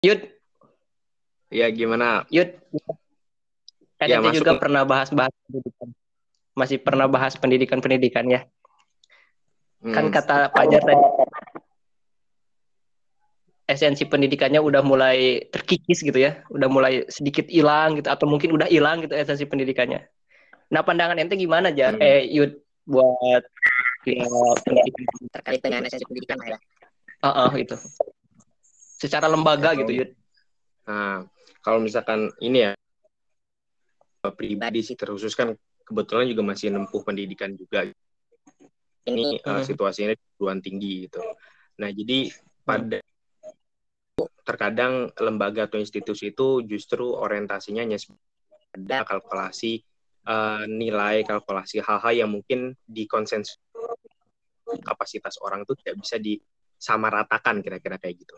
Yud. Ya gimana? Yud. Kan ya, juga pernah bahas-bahas pendidikan. Masih pernah bahas pendidikan-pendidikan ya. Kan hmm. Kan kata Pak Jar tadi esensi pendidikannya udah mulai terkikis gitu ya, udah mulai sedikit hilang gitu atau mungkin udah hilang gitu esensi pendidikannya. Nah, pandangan ente gimana Jar? Hmm. Eh, Yud buat ya, pendidikan terkait dengan esensi pendidikan ya. Uh, uh, itu. Secara lembaga ya, gitu, Yud. Nah, kalau misalkan ini ya pribadi sih terkhusus kan kebetulan juga masih nempuh pendidikan juga. Ini uh, situasinya perguruan tinggi gitu. Nah, jadi pada terkadang lembaga atau institusi itu justru orientasinya hanya ada kalkulasi uh, nilai, kalkulasi hal-hal yang mungkin dikonsensus kapasitas orang itu tidak bisa disamaratakan kira-kira kayak gitu.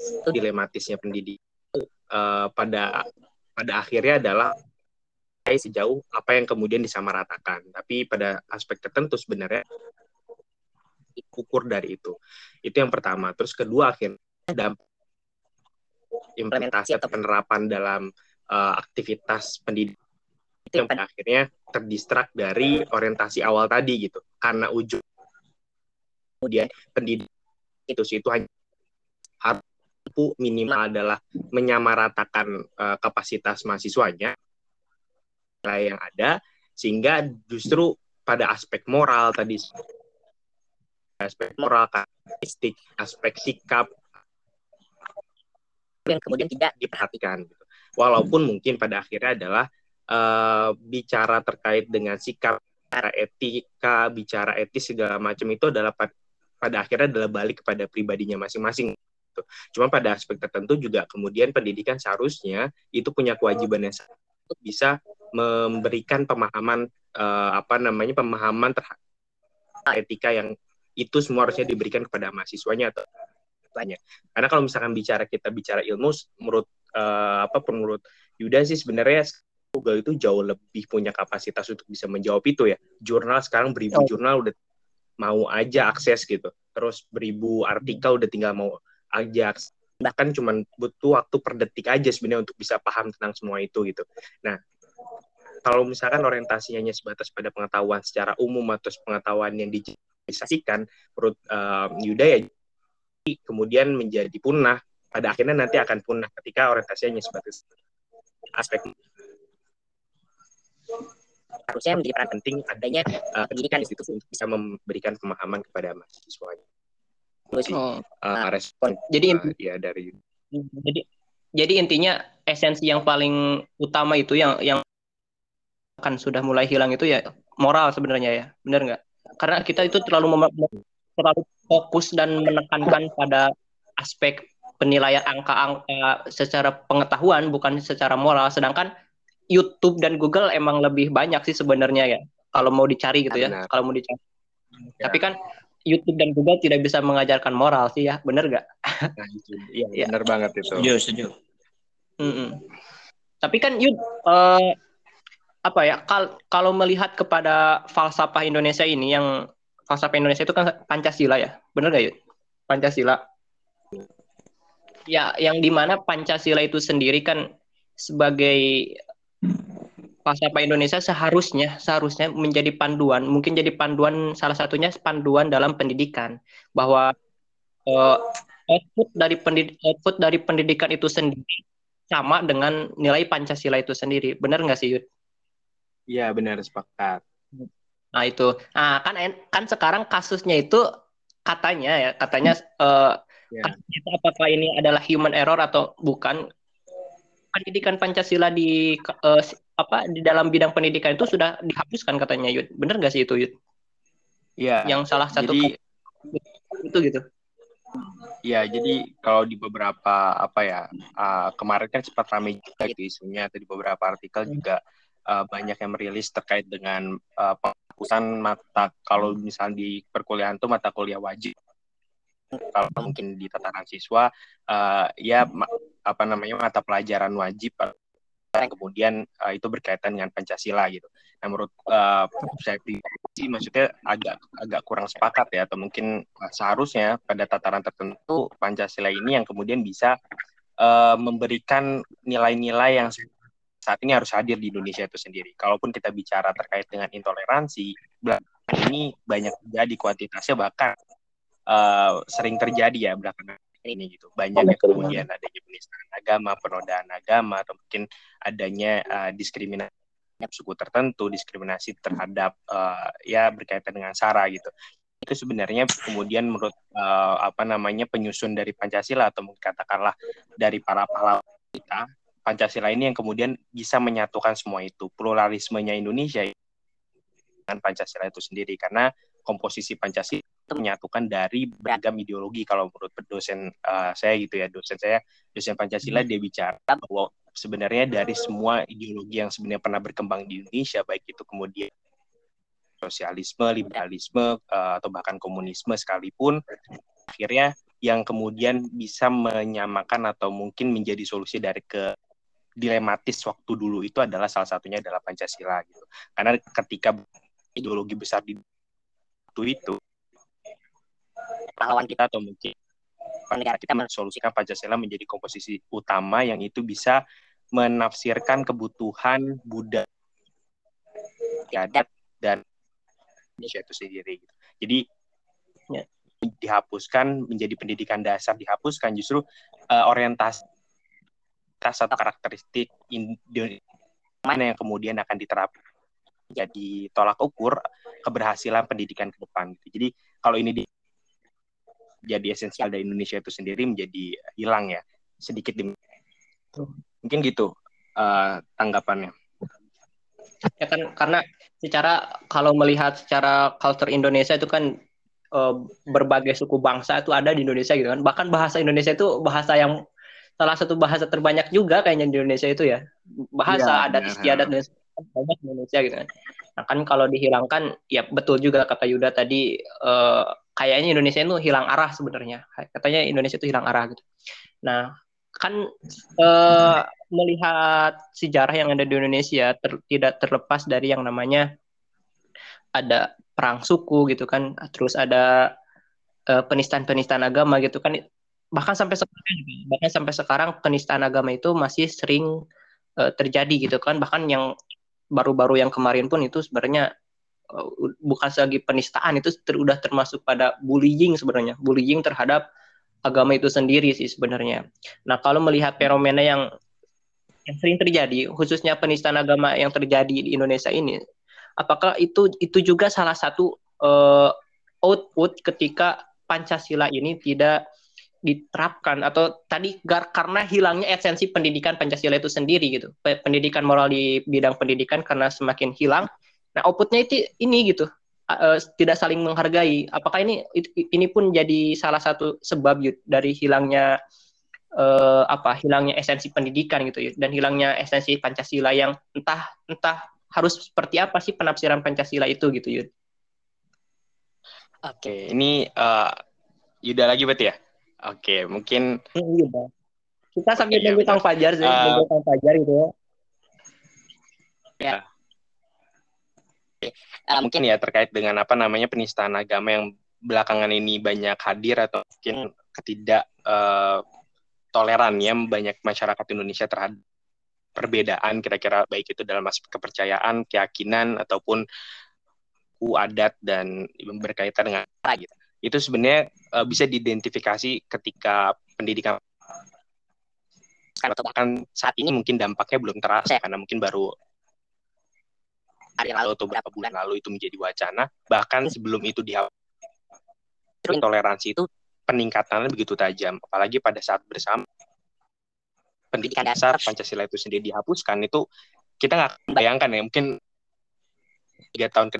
Itu dilematisnya pendidik uh, pada pada akhirnya adalah sejauh apa yang kemudian disamaratakan. Tapi pada aspek tertentu sebenarnya ukur dari itu. Itu yang pertama. Terus kedua akhirnya dampak implementasi atau penerapan dalam uh, aktivitas pendidikan itu yang pada akhirnya terdistrak dari orientasi awal tadi gitu karena ujung kemudian pendidikan itu itu hanya minimal adalah menyamaratakan uh, kapasitas mahasiswanya yang ada sehingga justru pada aspek moral tadi aspek moral karakteristik aspek sikap yang kemudian tidak diperhatikan. Gitu. Walaupun mungkin pada akhirnya adalah uh, bicara terkait dengan sikap, bicara etika, bicara etis segala macam itu adalah pada akhirnya adalah balik kepada pribadinya masing-masing. Gitu. Cuma pada aspek tertentu juga kemudian pendidikan seharusnya itu punya kewajiban yang untuk bisa memberikan pemahaman uh, apa namanya pemahaman terhadap etika yang itu semua harusnya diberikan kepada mahasiswanya atau tanya. Karena kalau misalkan bicara kita bicara ilmu, menurut uh, apa menurut Yuda sih sebenarnya Google itu jauh lebih punya kapasitas untuk bisa menjawab itu ya. Jurnal sekarang beribu oh. jurnal udah mau aja akses gitu. Terus beribu artikel udah tinggal mau aja akses. bahkan cuma butuh waktu per detik aja sebenarnya untuk bisa paham tentang semua itu gitu. Nah, kalau misalkan orientasinya hanya sebatas pada pengetahuan secara umum atau pengetahuan yang digitalisasikan, menurut uh, Yuda ya kemudian menjadi punah pada akhirnya nanti akan punah ketika orientasinya sebatas aspek harusnya menjadi peran penting adanya uh, pendidikan institusi untuk bisa memberikan pemahaman kepada mahasiswanya. Oh, uh, respon jadi uh, ya dari jadi jadi intinya esensi yang paling utama itu yang yang akan sudah mulai hilang itu ya moral sebenarnya ya benar nggak? Karena kita itu terlalu terlalu fokus dan menekankan pada aspek penilaian angka-angka secara pengetahuan bukan secara moral. Sedangkan YouTube dan Google emang lebih banyak sih sebenarnya ya kalau mau dicari gitu ya, ya kalau mau dicari. Ya. tapi kan YouTube dan Google tidak bisa mengajarkan moral sih ya bener gak? Nah, iya ya. bener banget itu. Setuju, setuju. Mm -mm. Tapi kan Yud, uh, apa ya? Kal kalau melihat kepada falsafah Indonesia ini yang falsafah Indonesia itu kan Pancasila ya, benar gak yuk? Pancasila. Ya, yang di mana Pancasila itu sendiri kan sebagai falsafah Indonesia seharusnya seharusnya menjadi panduan, mungkin jadi panduan salah satunya panduan dalam pendidikan bahwa uh, output dari pendid output dari pendidikan itu sendiri sama dengan nilai Pancasila itu sendiri. Benar nggak sih Yud? Iya benar sepakat. Nah itu, nah kan kan sekarang kasusnya itu katanya ya katanya uh, yeah. itu apakah ini adalah human error atau bukan? Pendidikan Pancasila di uh, apa di dalam bidang pendidikan itu sudah dihapuskan katanya Yud. Bener gak sih itu Yud? Iya. Yang salah satu jadi, itu gitu. Ya, jadi kalau di beberapa apa ya uh, kemarin kan sempat ramai juga gitu isunya, di beberapa artikel hmm. juga uh, banyak yang merilis terkait dengan uh, penghapusan mata kalau misalnya di perkuliahan itu mata kuliah wajib kalau mungkin di tataran siswa uh, ya ma apa namanya mata pelajaran wajib yang kemudian uh, itu berkaitan dengan Pancasila gitu. Nah menurut uh, saya pribadi maksudnya agak agak kurang sepakat ya atau mungkin seharusnya pada tataran tertentu Pancasila ini yang kemudian bisa uh, memberikan nilai-nilai yang saat ini harus hadir di Indonesia itu sendiri. Kalaupun kita bicara terkait dengan intoleransi, ini banyak terjadi kuantitasnya bahkan uh, sering terjadi ya belakangan ini gitu. Banyak yang kemudian adanya penistaan agama, penodaan agama, atau mungkin adanya uh, diskriminasi suku tertentu, diskriminasi terhadap uh, ya berkaitan dengan sara gitu. Itu sebenarnya kemudian menurut uh, apa namanya penyusun dari Pancasila atau mungkin katakanlah dari para pahlawan kita, Pancasila ini yang kemudian bisa menyatukan semua itu. Pluralismenya Indonesia dengan Pancasila itu sendiri karena komposisi Pancasila menyatukan dari beragam ideologi kalau menurut dosen uh, saya gitu ya dosen saya dosen Pancasila hmm. dia bicara bahwa sebenarnya dari semua ideologi yang sebenarnya pernah berkembang di Indonesia baik itu kemudian sosialisme, liberalisme uh, atau bahkan komunisme sekalipun akhirnya yang kemudian bisa menyamakan atau mungkin menjadi solusi dari ke dilematis waktu dulu itu adalah salah satunya adalah Pancasila gitu. Karena ketika ideologi besar di waktu itu pahlawan kita atau mungkin negara kita mensolusikan Pancasila menjadi komposisi utama yang itu bisa menafsirkan kebutuhan budaya adat dan Indonesia itu sendiri. Jadi ya. dihapuskan menjadi pendidikan dasar dihapuskan justru uh, orientasi atau karakteristik mana yang kemudian akan diterapkan jadi tolak ukur keberhasilan pendidikan ke depan. Jadi kalau ini di jadi esensial dari Indonesia itu sendiri menjadi hilang ya sedikit demi. Mungkin gitu uh, tanggapannya. Ya kan karena secara kalau melihat secara culture Indonesia itu kan uh, berbagai suku bangsa itu ada di Indonesia gitu kan. Bahkan bahasa Indonesia itu bahasa yang salah satu bahasa terbanyak juga kayaknya di Indonesia itu ya. Bahasa ya, adat ya. istiadat dan banyak di Indonesia gitu kan. Nah kan kalau dihilangkan ya betul juga kata Yuda tadi uh, kayaknya Indonesia itu hilang arah sebenarnya. Katanya Indonesia itu hilang arah gitu. Nah, kan eh, melihat sejarah yang ada di Indonesia ter, tidak terlepas dari yang namanya ada perang suku gitu kan, terus ada eh, penistaan-penistaan agama gitu kan. Bahkan sampai sekarang bahkan sampai sekarang penistaan agama itu masih sering eh, terjadi gitu kan. Bahkan yang baru-baru yang kemarin pun itu sebenarnya bukan lagi penistaan itu ter, udah termasuk pada bullying sebenarnya bullying terhadap agama itu sendiri sih sebenarnya. Nah kalau melihat fenomena yang yang sering terjadi khususnya penistaan agama yang terjadi di Indonesia ini, apakah itu itu juga salah satu uh, output ketika Pancasila ini tidak diterapkan atau tadi karena hilangnya esensi pendidikan Pancasila itu sendiri gitu pendidikan moral di bidang pendidikan karena semakin hilang Nah, outputnya itu ini gitu, uh, tidak saling menghargai. Apakah ini ini pun jadi salah satu sebab yud, dari hilangnya uh, apa? Hilangnya esensi pendidikan gitu ya, dan hilangnya esensi Pancasila yang entah entah harus seperti apa sih penafsiran Pancasila itu gitu yud. Oke, ini uh, Yuda lagi berarti ya? Oke, mungkin Yuda. Kita sambil nunggu Kang Fajar sih, uh, nunggu Kang Fajar gitu ya. Ya, uh, mungkin ya terkait dengan apa namanya penistaan agama yang belakangan ini banyak hadir atau mungkin ketidak uh, toleran ya banyak masyarakat Indonesia terhadap perbedaan kira-kira baik itu dalam aspek kepercayaan, keyakinan ataupun ku adat dan berkaitan dengan gitu. Itu sebenarnya uh, bisa diidentifikasi ketika pendidikan atau bahkan saat ini mungkin dampaknya belum terasa karena mungkin baru hari lalu atau beberapa bulan lalu itu menjadi wacana. Bahkan sebelum itu dihapus intoleransi itu peningkatannya begitu tajam. Apalagi pada saat bersama pendidikan dasar Pancasila itu sendiri dihapuskan itu kita nggak bayangkan ya mungkin tiga tahun ke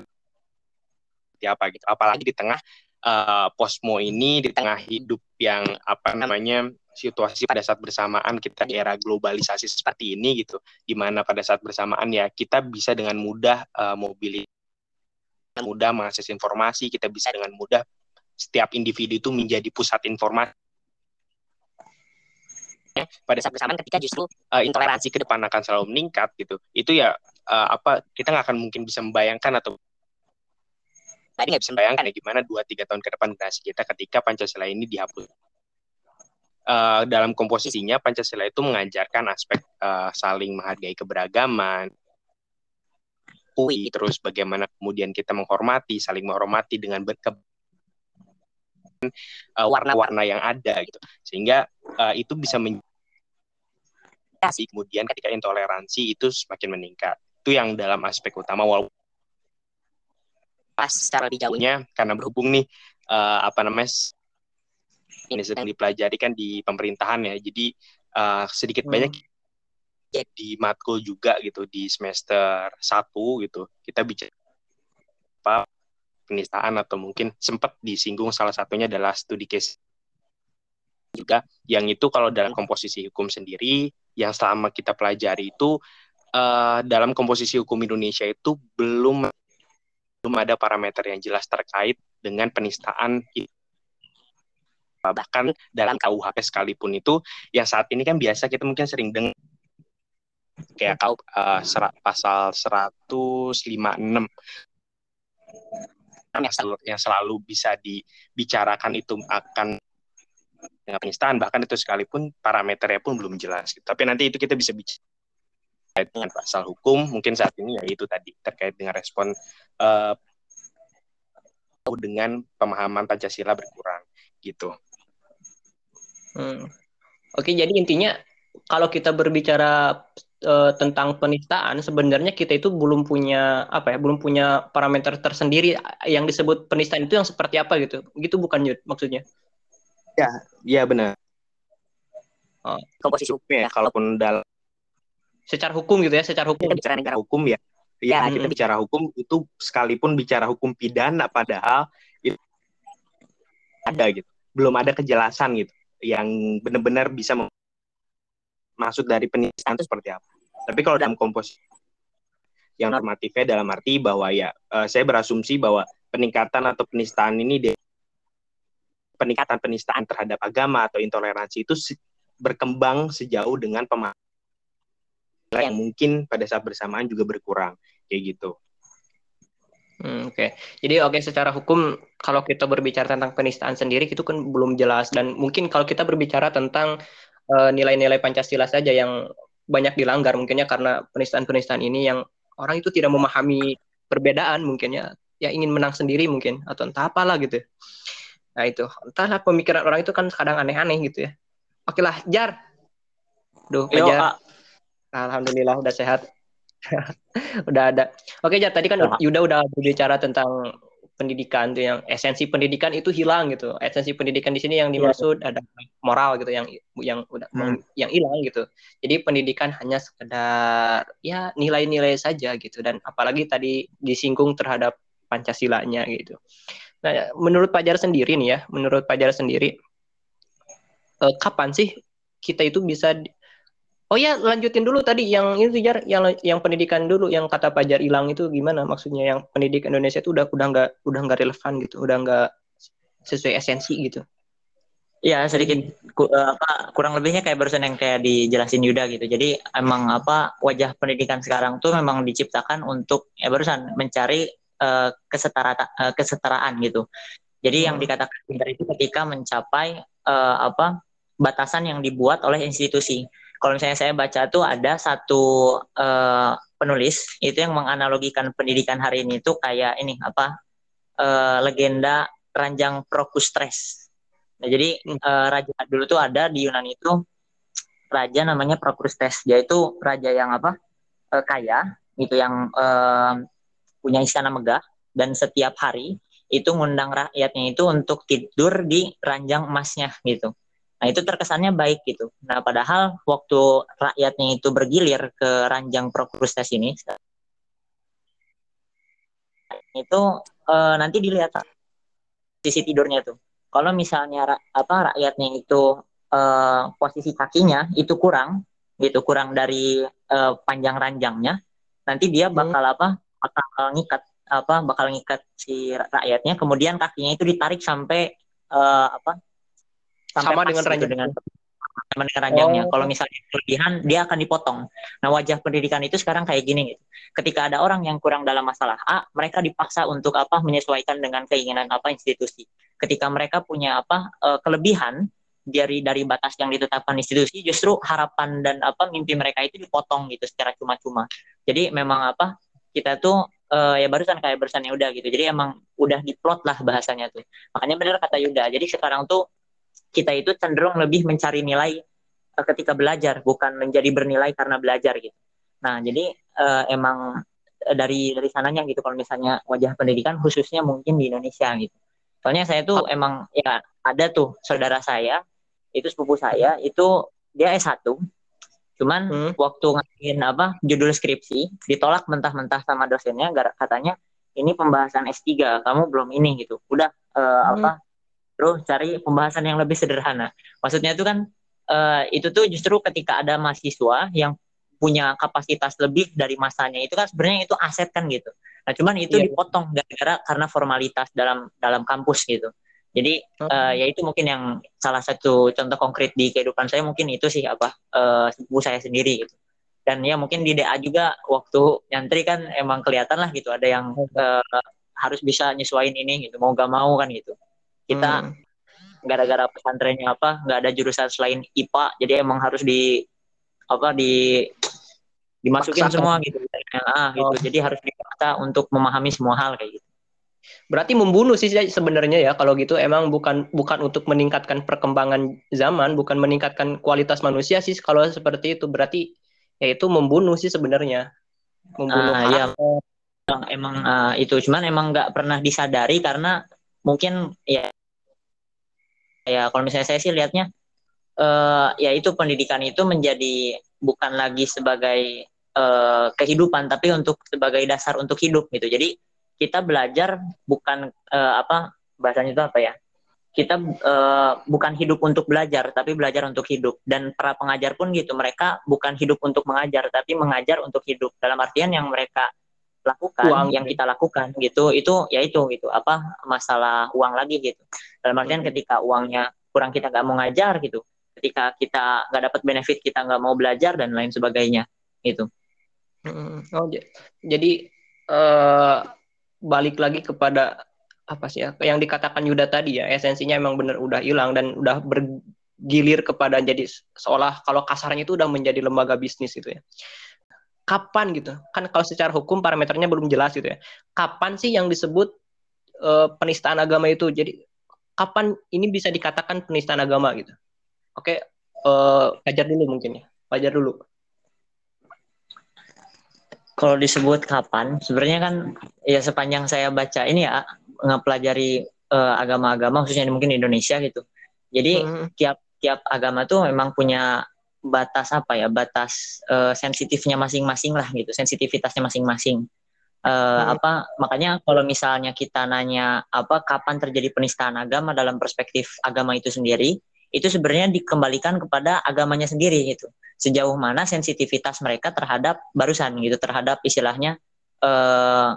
apa gitu. Apalagi di tengah uh, posmo ini di tengah hidup yang apa namanya situasi pada saat bersamaan kita di era globalisasi seperti ini gitu, di mana pada saat bersamaan ya kita bisa dengan mudah uh, mobil mudah mengakses informasi, kita bisa dengan mudah setiap individu itu menjadi pusat informasi. pada saat bersamaan ketika justru uh, intoleransi ke depan akan selalu meningkat gitu itu ya uh, apa kita nggak akan mungkin bisa membayangkan atau tadi nggak bisa membayangkan ya. gimana dua tiga tahun ke depan generasi kita ketika pancasila ini dihapus. Uh, dalam komposisinya pancasila itu mengajarkan aspek uh, saling menghargai keberagaman terus bagaimana kemudian kita menghormati saling menghormati dengan berke uh, warna-warna. yang ada gitu. Sehingga uh, itu bisa menjadi kemudian ketika intoleransi itu semakin meningkat. Itu yang dalam aspek utama walaupun pas secara lebih jauhnya karena berhubung nih uh, apa namanya ini sedang dipelajari kan di pemerintahan ya. Jadi uh, sedikit hmm. banyak jadi matkul juga gitu di semester satu gitu. Kita bicara apa penistaan atau mungkin sempat disinggung salah satunya adalah studi case juga yang itu kalau dalam komposisi hukum sendiri yang selama kita pelajari itu uh, dalam komposisi hukum Indonesia itu belum belum ada parameter yang jelas terkait dengan penistaan bahkan dalam KUHP sekalipun itu yang saat ini kan biasa kita mungkin sering dengar. Kayak uh, serat, pasal 156 yang selalu, yang selalu bisa dibicarakan itu akan dengan penistaan bahkan itu sekalipun parameternya pun belum jelas tapi nanti itu kita bisa bicara dengan pasal hukum mungkin saat ini ya itu tadi terkait dengan respon uh, dengan pemahaman Pancasila berkurang gitu. Hmm. Oke, jadi intinya kalau kita berbicara uh, tentang penistaan sebenarnya kita itu belum punya apa ya belum punya parameter tersendiri yang disebut penistaan itu yang seperti apa gitu gitu bukan Yud maksudnya ya ya benar oh. komposisi hukum ya kalaupun dalam secara hukum gitu ya secara hukum kita bicara negara hukum ya ya hmm. kita bicara hukum itu sekalipun bicara hukum pidana padahal itu ada gitu belum ada kejelasan gitu yang benar-benar bisa maksud dari penistaan itu seperti apa. Tapi kalau dalam komposisi yang normatifnya dalam arti bahwa ya uh, saya berasumsi bahwa peningkatan atau penistaan ini peningkatan penistaan terhadap agama atau intoleransi itu berkembang sejauh dengan pemahaman yang mungkin pada saat bersamaan juga berkurang kayak gitu. Hmm, oke, okay. jadi oke okay, secara hukum kalau kita berbicara tentang penistaan sendiri itu kan belum jelas. Dan mungkin kalau kita berbicara tentang Eh, nilai-nilai Pancasila saja yang banyak dilanggar mungkinnya karena penistaan-penistaan ini yang orang itu tidak memahami perbedaan mungkinnya ya ingin menang sendiri mungkin atau entah apalah gitu. Nah itu. Entahlah pemikiran orang itu kan kadang aneh-aneh gitu ya. Oke lah jar. Duh Yo, jar alhamdulillah udah sehat udah ada oke jar tadi kan Yuda udah berbicara tentang pendidikan tuh yang esensi pendidikan itu hilang gitu. Esensi pendidikan di sini yang iya. dimaksud yeah. ada moral gitu yang yang udah hmm. yang hilang gitu. Jadi pendidikan hanya sekedar ya nilai-nilai saja gitu dan apalagi tadi disinggung terhadap Pancasilanya gitu. Nah, menurut Pak Jar sendiri nih ya, menurut Pak Jar sendiri eh, kapan sih kita itu bisa Oh ya, lanjutin dulu tadi yang itu jar yang yang pendidikan dulu yang kata Pajar hilang itu gimana maksudnya yang pendidikan Indonesia itu udah udah nggak udah nggak relevan gitu, udah nggak sesuai esensi gitu. Ya sedikit ku, eh, apa kurang lebihnya kayak barusan yang kayak dijelasin Yuda gitu. Jadi emang apa wajah pendidikan sekarang tuh memang diciptakan untuk ya barusan mencari uh, kesetara uh, kesetaraan gitu. Jadi hmm. yang dikatakan pintar itu ketika mencapai uh, apa batasan yang dibuat oleh institusi kalau misalnya saya baca tuh ada satu uh, penulis itu yang menganalogikan pendidikan hari ini tuh kayak ini apa uh, legenda ranjang Procrustes. Nah, jadi uh, raja dulu tuh ada di Yunani itu raja namanya Procrustes. Dia itu raja yang apa uh, kaya, itu yang uh, punya istana megah dan setiap hari itu ngundang rakyatnya itu untuk tidur di ranjang emasnya gitu. Nah, itu terkesannya baik gitu. Nah, padahal waktu rakyatnya itu bergilir ke ranjang Prokrustes ini itu e, nanti dilihat sisi tidurnya tuh. Kalau misalnya apa rakyatnya itu e, posisi kakinya itu kurang gitu, kurang dari e, panjang ranjangnya, nanti dia hmm. bakal apa? bakal ngikat apa bakal ngikat si rakyatnya kemudian kakinya itu ditarik sampai uh, apa sampai sama dengan gitu, ranjang dengan sama keranjangnya. Oh. Kalau misalnya kelebihan, dia akan dipotong. Nah, wajah pendidikan itu sekarang kayak gini gitu. Ketika ada orang yang kurang dalam masalah A, mereka dipaksa untuk apa menyesuaikan dengan keinginan apa institusi. Ketika mereka punya apa uh, kelebihan dari dari batas yang ditetapkan institusi, justru harapan dan apa mimpi mereka itu dipotong gitu secara cuma-cuma. Jadi memang apa kita tuh uh, ya barusan kayak barusan ya udah gitu. Jadi emang udah diplot lah bahasanya tuh. Makanya benar kata Yuda. Jadi sekarang tuh kita itu cenderung lebih mencari nilai uh, ketika belajar, bukan menjadi bernilai karena belajar gitu. Nah, jadi uh, emang uh, dari dari sananya gitu kalau misalnya wajah pendidikan khususnya mungkin di Indonesia gitu. Soalnya saya tuh emang ya ada tuh saudara saya itu sepupu saya itu dia S1 cuman hmm. waktu ngasihin apa judul skripsi ditolak mentah-mentah sama dosennya katanya ini pembahasan S3 kamu belum ini gitu udah uh, hmm. apa terus cari pembahasan yang lebih sederhana. Maksudnya itu kan uh, itu tuh justru ketika ada mahasiswa yang punya kapasitas lebih dari masanya itu kan sebenarnya itu aset kan gitu. Nah cuman itu iya. dipotong gara-gara karena formalitas dalam dalam kampus gitu. Jadi uh, ya itu mungkin yang salah satu contoh konkret di kehidupan saya mungkin itu sih apa uh, sepupu saya sendiri gitu. Dan ya mungkin di DA juga waktu nyantri kan emang kelihatan lah gitu ada yang uh, harus bisa nyesuaiin ini gitu mau gak mau kan gitu kita hmm. gara-gara pesantrennya apa nggak ada jurusan selain IPA jadi emang harus di apa di dimasukin Paksa. semua gitu ah gitu oh. jadi harus dipaksa untuk memahami semua hal kayak gitu Berarti membunuh sih sebenarnya ya kalau gitu emang bukan bukan untuk meningkatkan perkembangan zaman, bukan meningkatkan kualitas manusia sih kalau seperti itu. Berarti ya itu membunuh sih sebenarnya. Membunuh uh, ya emang, emang uh, itu cuman emang nggak pernah disadari karena mungkin ya ya kalau misalnya saya sih lihatnya uh, ya itu pendidikan itu menjadi bukan lagi sebagai uh, kehidupan tapi untuk sebagai dasar untuk hidup gitu. Jadi kita belajar bukan uh, apa bahasanya itu apa ya? Kita uh, bukan hidup untuk belajar tapi belajar untuk hidup. Dan para pengajar pun gitu mereka bukan hidup untuk mengajar tapi mengajar untuk hidup. Dalam artian yang mereka lakukan uang. yang kita lakukan gitu itu ya itu gitu. Apa masalah uang lagi gitu. Dalam artian ketika uangnya kurang kita nggak mau ngajar gitu ketika kita nggak dapat benefit kita nggak mau belajar dan lain sebagainya gitu. Oh jadi uh, balik lagi kepada apa sih ya yang dikatakan Yuda tadi ya esensinya emang bener udah hilang dan udah bergilir kepada jadi seolah kalau kasarnya itu udah menjadi lembaga bisnis gitu ya kapan gitu. Kan kalau secara hukum parameternya belum jelas gitu ya. Kapan sih yang disebut uh, penistaan agama itu? Jadi kapan ini bisa dikatakan penistaan agama gitu? Oke uh, ajar dulu mungkin ya. Ajar dulu. Kalau disebut kapan sebenarnya kan ya sepanjang saya baca ini ya ngepelajari uh, agama-agama khususnya mungkin di Indonesia gitu. Jadi hmm. tiap tiap agama tuh memang punya batas apa ya batas uh, sensitifnya masing-masing lah gitu sensitivitasnya masing-masing. Uh, hmm. apa makanya kalau misalnya kita nanya apa kapan terjadi penistaan agama dalam perspektif agama itu sendiri itu sebenarnya dikembalikan kepada agamanya sendiri gitu. Sejauh mana sensitivitas mereka terhadap barusan gitu terhadap istilahnya uh,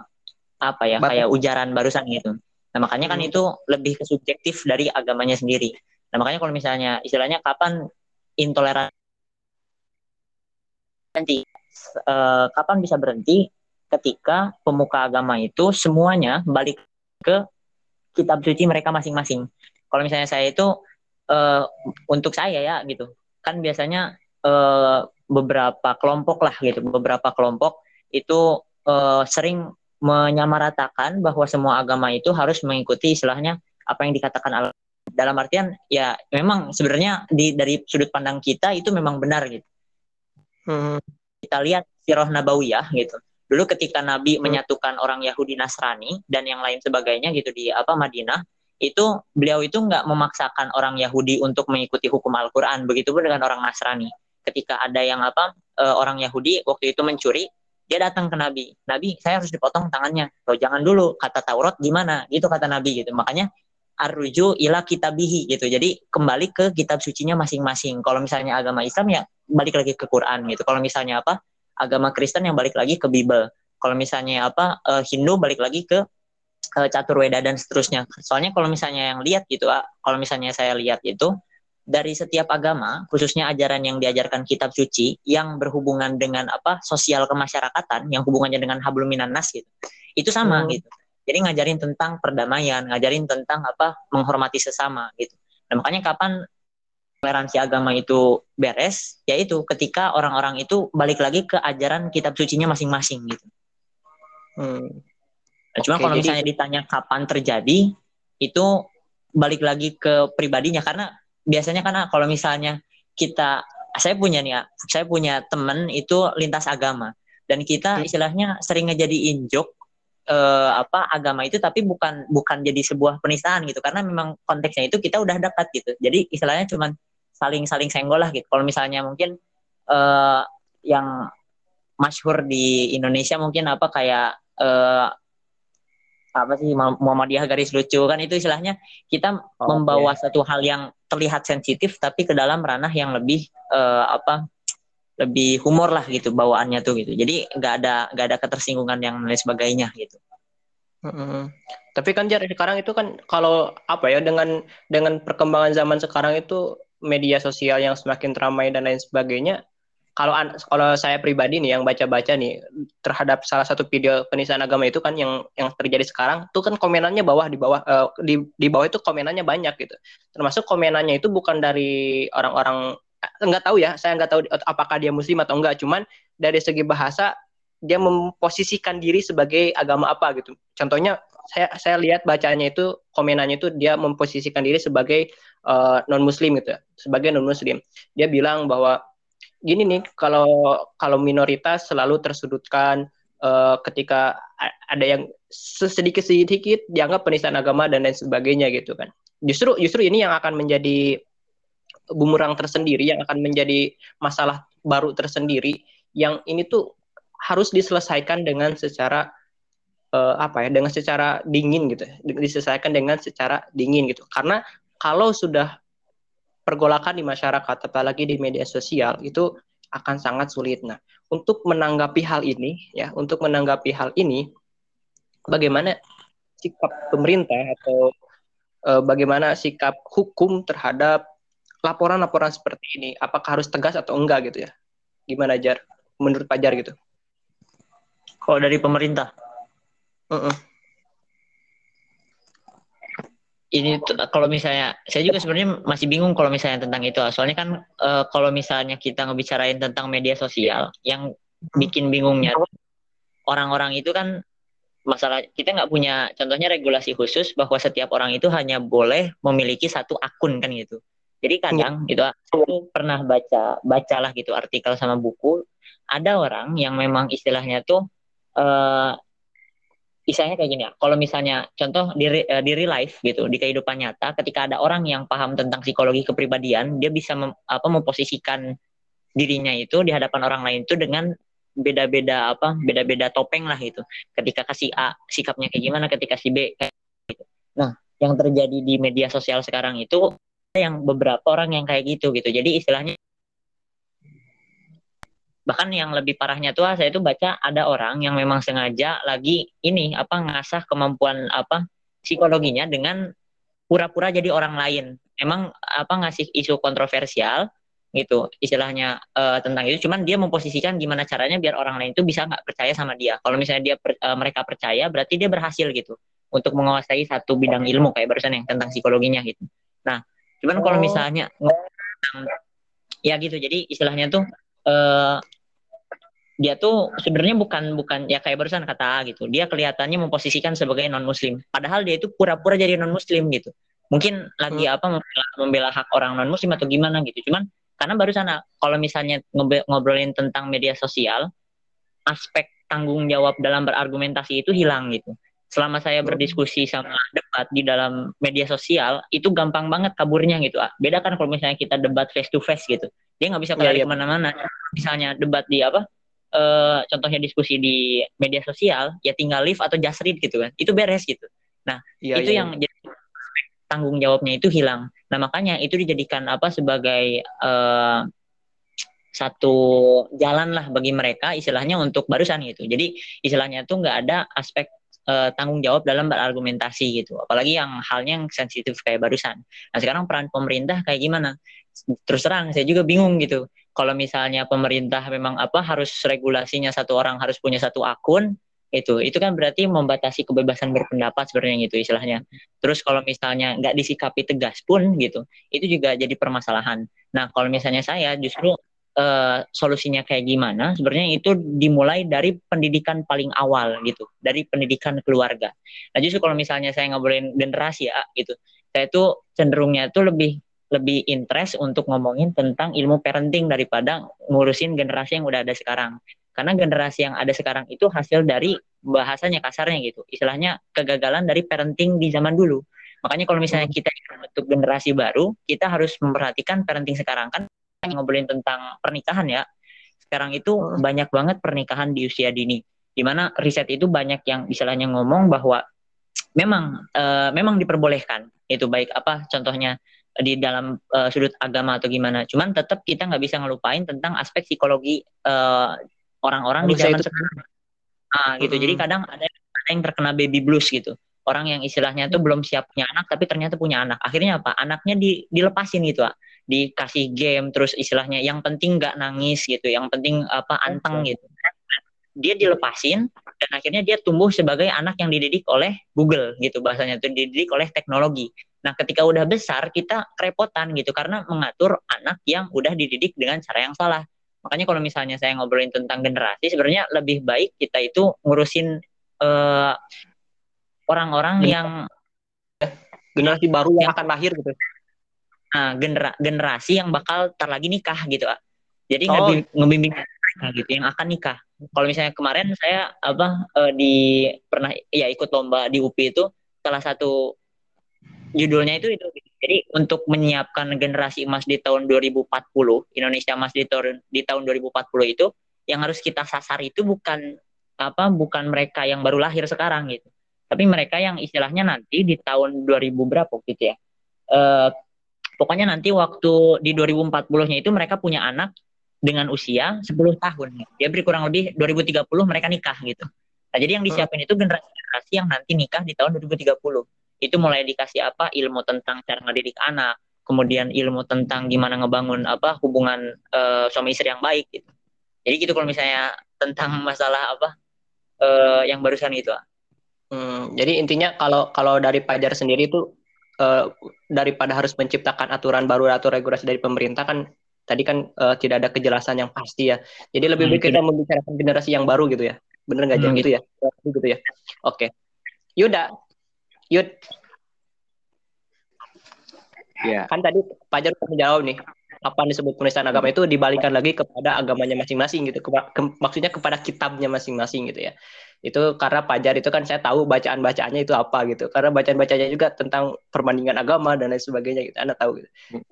apa ya kayak ujaran barusan gitu. Nah makanya kan hmm. itu lebih ke subjektif dari agamanya sendiri. Nah makanya kalau misalnya istilahnya kapan intoleransi berhenti. Uh, kapan bisa berhenti? Ketika pemuka agama itu semuanya balik ke kitab suci mereka masing-masing. Kalau misalnya saya itu uh, untuk saya ya gitu, kan biasanya uh, beberapa kelompok lah gitu, beberapa kelompok itu uh, sering menyamaratakan bahwa semua agama itu harus mengikuti istilahnya apa yang dikatakan Allah. Dalam artian ya memang sebenarnya di dari sudut pandang kita itu memang benar gitu Hmm. Kita lihat sirah nabawiyah gitu. Dulu ketika Nabi hmm. menyatukan orang Yahudi Nasrani dan yang lain sebagainya gitu di apa Madinah, itu beliau itu nggak memaksakan orang Yahudi untuk mengikuti hukum Al-Quran. Begitupun dengan orang Nasrani. Ketika ada yang apa e, orang Yahudi waktu itu mencuri, dia datang ke Nabi. Nabi, saya harus dipotong tangannya. Oh, jangan dulu kata Taurat gimana? Gitu kata Nabi gitu. Makanya arruju ila kitabihi gitu. Jadi kembali ke kitab sucinya masing-masing. Kalau misalnya agama Islam ya balik lagi ke Quran gitu. Kalau misalnya apa agama Kristen yang balik lagi ke Bible. Kalau misalnya apa uh, Hindu balik lagi ke uh, catur weda dan seterusnya. Soalnya kalau misalnya yang lihat gitu, uh, kalau misalnya saya lihat itu dari setiap agama, khususnya ajaran yang diajarkan kitab suci yang berhubungan dengan apa sosial kemasyarakatan, yang hubungannya dengan hablum minan nas gitu, itu sama hmm. gitu. Jadi ngajarin tentang perdamaian, ngajarin tentang apa menghormati sesama gitu. Nah, makanya kapan toleransi agama itu beres, yaitu ketika orang-orang itu balik lagi ke ajaran kitab sucinya masing-masing gitu. Hmm. Nah, cuma okay, kalau misalnya ditanya kapan terjadi, itu balik lagi ke pribadinya karena biasanya karena kalau misalnya kita saya punya nih ya, saya punya temen itu lintas agama dan kita hmm. istilahnya sering ngejadiin joke eh, apa agama itu tapi bukan bukan jadi sebuah penistaan gitu. Karena memang konteksnya itu kita udah dekat gitu. Jadi istilahnya cuman saling saling senggol lah gitu. Kalau misalnya mungkin eh, yang masyhur di Indonesia mungkin apa kayak eh, apa sih Muhammadiyah garis lucu kan itu istilahnya kita oh, membawa okay. satu hal yang terlihat sensitif tapi ke dalam ranah yang lebih uh, apa lebih humor lah gitu bawaannya tuh gitu. Jadi nggak ada nggak ada ketersinggungan yang lain sebagainya gitu. Hmm. tapi kan jar sekarang itu kan kalau apa ya dengan dengan perkembangan zaman sekarang itu media sosial yang semakin ramai dan lain sebagainya kalau kalau saya pribadi nih yang baca-baca nih terhadap salah satu video penistaan agama itu kan yang yang terjadi sekarang tuh kan komenannya bawah di bawah uh, di di bawah itu komenannya banyak gitu. Termasuk komenannya itu bukan dari orang-orang nggak tahu ya, saya nggak tahu apakah dia muslim atau enggak, cuman dari segi bahasa dia memposisikan diri sebagai agama apa gitu. Contohnya saya saya lihat bacanya itu komenannya itu dia memposisikan diri sebagai uh, eh, non muslim gitu, sebagai non muslim. Dia bilang bahwa gini nih kalau kalau minoritas selalu tersudutkan uh, ketika ada yang sedikit sedikit dianggap penistaan agama dan lain sebagainya gitu kan. Justru justru ini yang akan menjadi bumerang tersendiri yang akan menjadi masalah baru tersendiri yang ini tuh harus diselesaikan dengan secara uh, apa ya dengan secara dingin gitu. Diselesaikan dengan secara dingin gitu. Karena kalau sudah pergolakan di masyarakat apalagi di media sosial itu akan sangat sulit. Nah untuk menanggapi hal ini ya untuk menanggapi hal ini bagaimana sikap pemerintah atau uh, bagaimana sikap hukum terhadap laporan-laporan seperti ini apakah harus tegas atau enggak gitu ya? Gimana jar? Menurut Pajar gitu. Kalau dari pemerintah? Uh -uh. ini kalau misalnya saya juga sebenarnya masih bingung kalau misalnya tentang itu. Soalnya kan uh, kalau misalnya kita ngebicarain tentang media sosial yang bikin bingungnya orang-orang itu kan masalah kita nggak punya contohnya regulasi khusus bahwa setiap orang itu hanya boleh memiliki satu akun kan gitu jadi kadang gitu aku pernah baca bacalah gitu artikel sama buku ada orang yang memang istilahnya tuh uh, istilahnya kayak gini ya. Kalau misalnya contoh di uh, di real life gitu, di kehidupan nyata ketika ada orang yang paham tentang psikologi kepribadian, dia bisa mem, apa memposisikan dirinya itu di hadapan orang lain itu dengan beda-beda apa beda-beda topeng lah gitu ketika kasih A sikapnya kayak gimana ketika si B kayak gitu. nah yang terjadi di media sosial sekarang itu yang beberapa orang yang kayak gitu gitu. Jadi istilahnya bahkan yang lebih parahnya tuh saya tuh baca ada orang yang memang sengaja lagi ini apa ngasah kemampuan apa psikologinya dengan pura-pura jadi orang lain. Emang apa ngasih isu kontroversial gitu istilahnya uh, tentang itu. Cuman dia memposisikan gimana caranya biar orang lain itu bisa nggak percaya sama dia. Kalau misalnya dia per, uh, mereka percaya berarti dia berhasil gitu untuk menguasai satu bidang ilmu kayak barusan yang tentang psikologinya gitu. Nah Cuman kalau oh. misalnya ya gitu, jadi istilahnya tuh uh, dia tuh sebenarnya bukan bukan ya kayak barusan kata gitu. Dia kelihatannya memposisikan sebagai non muslim. Padahal dia itu pura-pura jadi non muslim gitu. Mungkin lagi hmm. apa membela, membela hak orang non muslim atau gimana gitu. Cuman karena barusan kalau misalnya ngobrolin tentang media sosial, aspek tanggung jawab dalam berargumentasi itu hilang gitu selama saya hmm. berdiskusi sama debat di dalam media sosial itu gampang banget kaburnya gitu ah. Beda kan kalau misalnya kita debat face to face gitu. Dia nggak bisa kembali yeah, yeah. ke mana-mana. Misalnya debat di apa uh, contohnya diskusi di media sosial ya tinggal live atau just read gitu kan. Itu beres gitu. Nah yeah, itu yeah. yang jadi tanggung jawabnya itu hilang. Nah makanya itu dijadikan apa sebagai uh, satu jalan lah bagi mereka istilahnya untuk barusan gitu. Jadi istilahnya tuh nggak ada aspek uh, tanggung jawab dalam berargumentasi gitu. Apalagi yang halnya yang sensitif kayak barusan. Nah sekarang peran pemerintah kayak gimana? Terus terang saya juga bingung gitu. Kalau misalnya pemerintah memang apa harus regulasinya satu orang harus punya satu akun, itu itu kan berarti membatasi kebebasan berpendapat sebenarnya gitu istilahnya terus kalau misalnya nggak disikapi tegas pun gitu itu juga jadi permasalahan nah kalau misalnya saya justru uh, solusinya kayak gimana sebenarnya itu dimulai dari pendidikan paling awal gitu dari pendidikan keluarga nah justru kalau misalnya saya ngobrolin generasi ya gitu saya tuh cenderungnya tuh lebih lebih interest untuk ngomongin tentang ilmu parenting daripada ngurusin generasi yang udah ada sekarang karena generasi yang ada sekarang itu hasil dari bahasanya kasarnya gitu. Istilahnya kegagalan dari parenting di zaman dulu. Makanya kalau misalnya hmm. kita untuk generasi baru, kita harus memperhatikan parenting sekarang kan ngobrolin tentang pernikahan ya. Sekarang itu hmm. banyak banget pernikahan di usia dini. Di mana riset itu banyak yang istilahnya ngomong bahwa memang uh, memang diperbolehkan itu baik apa contohnya di dalam uh, sudut agama atau gimana. Cuman tetap kita nggak bisa ngelupain tentang aspek psikologi uh, orang-orang di zaman sekarang. Nah, gitu. Hmm. Jadi kadang ada, ada yang terkena baby blues gitu. Orang yang istilahnya tuh belum siap punya anak tapi ternyata punya anak. Akhirnya apa? Anaknya di, dilepasin gitu, Pak. Dikasih game terus istilahnya yang penting nggak nangis gitu, yang penting apa anteng gitu. Dia dilepasin dan akhirnya dia tumbuh sebagai anak yang dididik oleh Google gitu bahasanya tuh dididik oleh teknologi. Nah, ketika udah besar kita kerepotan gitu karena mengatur anak yang udah dididik dengan cara yang salah. Makanya kalau misalnya saya ngobrolin tentang generasi, sebenarnya lebih baik kita itu ngurusin uh, orang-orang yang generasi baru yang akan lahir gitu. Nah, genera generasi yang bakal tar lagi nikah gitu, ah. Jadi oh. ngebimbing gitu yang akan nikah. Kalau misalnya kemarin saya apa uh, di pernah ya ikut lomba di UPI itu salah satu judulnya itu itu jadi untuk menyiapkan generasi emas di tahun 2040 Indonesia emas di tahun di tahun 2040 itu yang harus kita sasar itu bukan apa bukan mereka yang baru lahir sekarang gitu tapi mereka yang istilahnya nanti di tahun 2000 berapa gitu ya e, pokoknya nanti waktu di 2040-nya itu mereka punya anak dengan usia 10 tahun. Dia beri kurang lebih 2030 mereka nikah gitu. Nah jadi yang disiapin itu generasi-generasi yang nanti nikah di tahun 2030 itu mulai dikasih apa? Ilmu tentang cara ngedidik anak kemudian ilmu tentang gimana ngebangun apa hubungan uh, suami istri yang baik gitu. Jadi gitu kalau misalnya tentang masalah apa uh, yang barusan itu hmm, jadi intinya kalau kalau dari Pajar sendiri itu uh, daripada harus menciptakan aturan baru atau regulasi dari pemerintah kan tadi kan uh, tidak ada kejelasan yang pasti ya jadi lebih baik hmm, kita membicarakan generasi yang baru gitu ya bener nggak hmm, gitu. ya gitu ya oke okay. Yuda Yud. Ya. Kan tadi Fajar udah menjawab nih. Apa yang disebut penistaan agama itu dibalikan lagi kepada agamanya masing-masing gitu. Ke, ke, maksudnya kepada kitabnya masing-masing gitu ya. Itu karena Fajar itu kan saya tahu bacaan-bacaannya itu apa gitu. Karena bacaan-bacanya juga tentang perbandingan agama dan lain sebagainya gitu. Anda tahu gitu.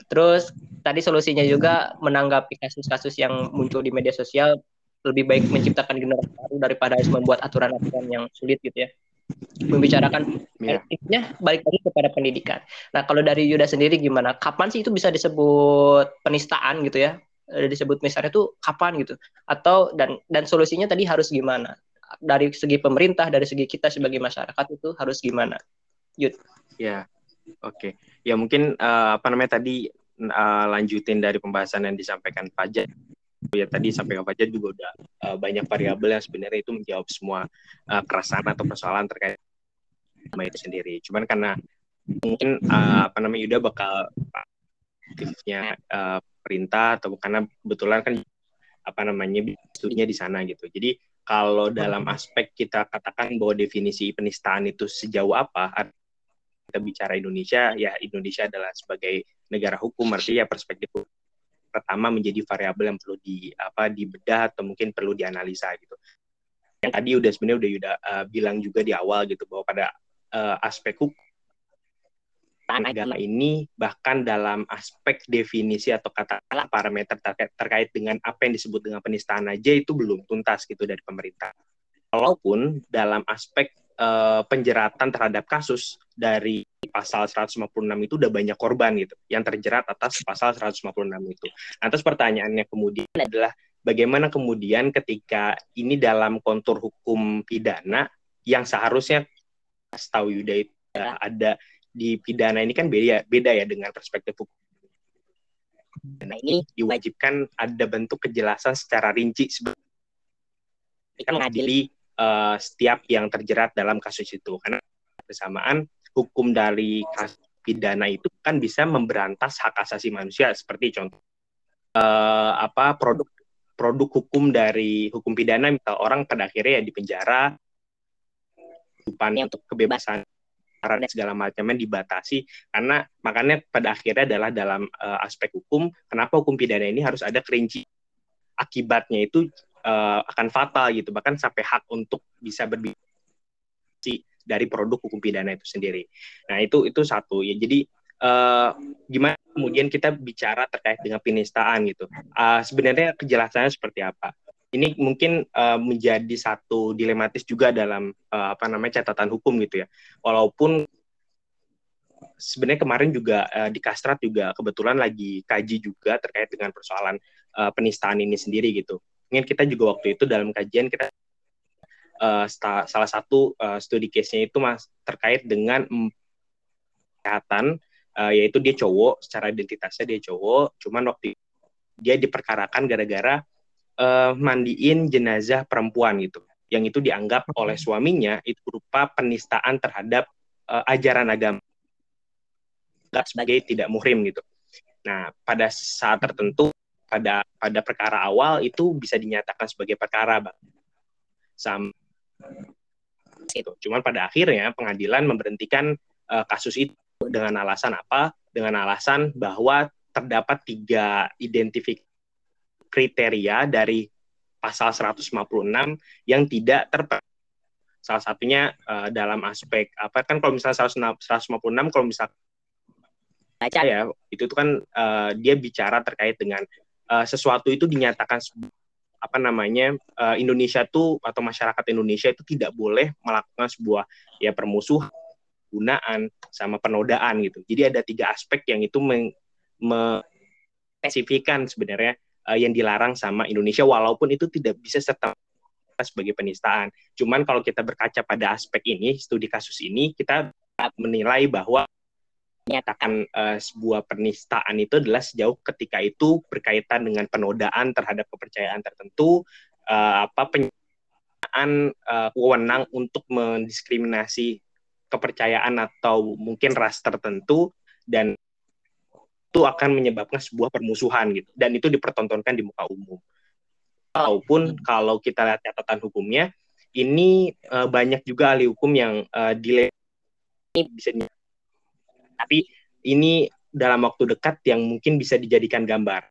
Terus tadi solusinya juga menanggapi kasus-kasus yang muncul di media sosial lebih baik menciptakan generasi baru daripada harus membuat aturan-aturan yang sulit gitu ya membicarakan yeah. balik lagi kepada pendidikan. Nah, kalau dari Yuda sendiri gimana? Kapan sih itu bisa disebut penistaan gitu ya? Eh, disebut misalnya itu kapan gitu? Atau dan dan solusinya tadi harus gimana? Dari segi pemerintah, dari segi kita sebagai masyarakat itu harus gimana? Yud. Ya. Oke. Okay. Ya mungkin uh, apa namanya tadi uh, lanjutin dari pembahasan yang disampaikan Fajar ya tadi sampai Fajar juga udah uh, banyak variabel yang sebenarnya itu menjawab semua uh, keresahan atau persoalan terkait sama itu sendiri. Cuman karena mungkin uh, apa namanya Yuda bakal aktifnya uh, perintah atau karena kebetulan kan apa namanya studinya di sana gitu. Jadi kalau dalam aspek kita katakan bahwa definisi penistaan itu sejauh apa kita bicara Indonesia ya Indonesia adalah sebagai negara hukum artinya perspektif pertama menjadi variabel yang perlu di apa dibedah atau mungkin perlu dianalisa gitu. Yang tadi udah sebenarnya udah Yuda uh, bilang juga di awal gitu bahwa pada uh, aspek hukum negara ini bahkan dalam aspek definisi atau kata parameter terkait, terkait dengan apa yang disebut dengan penistaan aja itu belum tuntas gitu dari pemerintah. Walaupun dalam aspek uh, penjeratan terhadap kasus dari pasal 156 itu udah banyak korban gitu yang terjerat atas pasal 156 itu. Nah, terus pertanyaannya kemudian adalah bagaimana kemudian ketika ini dalam kontur hukum pidana yang seharusnya tahu Yuda itu ya. ada di pidana ini kan beda beda ya dengan perspektif hukum. Nah, ini diwajibkan ada bentuk kejelasan secara rinci kita mengadili uh, setiap yang terjerat dalam kasus itu karena bersamaan hukum dari pidana itu kan bisa memberantas hak asasi manusia seperti contoh uh, apa produk produk hukum dari hukum pidana misal orang pada akhirnya ya di penjara untuk kebebasan dan segala macamnya dibatasi karena makanya pada akhirnya adalah dalam uh, aspek hukum kenapa hukum pidana ini harus ada kerinci akibatnya itu uh, akan fatal gitu bahkan sampai hak untuk bisa berbicara dari produk hukum pidana itu sendiri. Nah itu itu satu ya jadi uh, gimana kemudian kita bicara terkait dengan penistaan gitu. Uh, sebenarnya kejelasannya seperti apa? ini mungkin uh, menjadi satu dilematis juga dalam uh, apa namanya catatan hukum gitu ya. Walaupun sebenarnya kemarin juga uh, di Kastrat juga kebetulan lagi kaji juga terkait dengan persoalan uh, penistaan ini sendiri gitu. Mungkin kita juga waktu itu dalam kajian kita uh, salah satu uh, studi case-nya itu mas terkait dengan kesehatan uh, yaitu dia cowok secara identitasnya dia cowok cuman waktu dia diperkarakan gara-gara uh, mandiin jenazah perempuan gitu yang itu dianggap oleh suaminya itu berupa penistaan terhadap uh, ajaran agama sebagai tidak muhrim gitu. Nah, pada saat tertentu pada pada perkara awal itu bisa dinyatakan sebagai perkara bang. Sam itu. Cuman pada akhirnya pengadilan memberhentikan uh, kasus itu dengan alasan apa? Dengan alasan bahwa terdapat tiga identifikasi kriteria dari pasal 156 yang tidak terpenuhi. Salah satunya uh, dalam aspek apa kan kalau misalnya 156 kalau misalnya baca ya itu tuh kan uh, dia bicara terkait dengan uh, sesuatu itu dinyatakan apa namanya uh, Indonesia tuh atau masyarakat Indonesia itu tidak boleh melakukan sebuah ya permusuhan gunaan sama penodaan gitu. Jadi ada tiga aspek yang itu meng, me, sebenarnya uh, yang dilarang sama Indonesia walaupun itu tidak bisa serta sebagai penistaan. Cuman kalau kita berkaca pada aspek ini, studi kasus ini, kita menilai bahwa menyatakan uh, sebuah penistaan itu adalah sejauh ketika itu berkaitan dengan penodaan terhadap kepercayaan tertentu, uh, apa penyertaan uh, wewenang untuk mendiskriminasi kepercayaan atau mungkin ras tertentu dan itu akan menyebabkan sebuah permusuhan gitu dan itu dipertontonkan di muka umum. Walaupun kalau kita lihat catatan hukumnya ini uh, banyak juga ahli hukum yang uh, delay bisa tapi ini dalam waktu dekat yang mungkin bisa dijadikan gambar.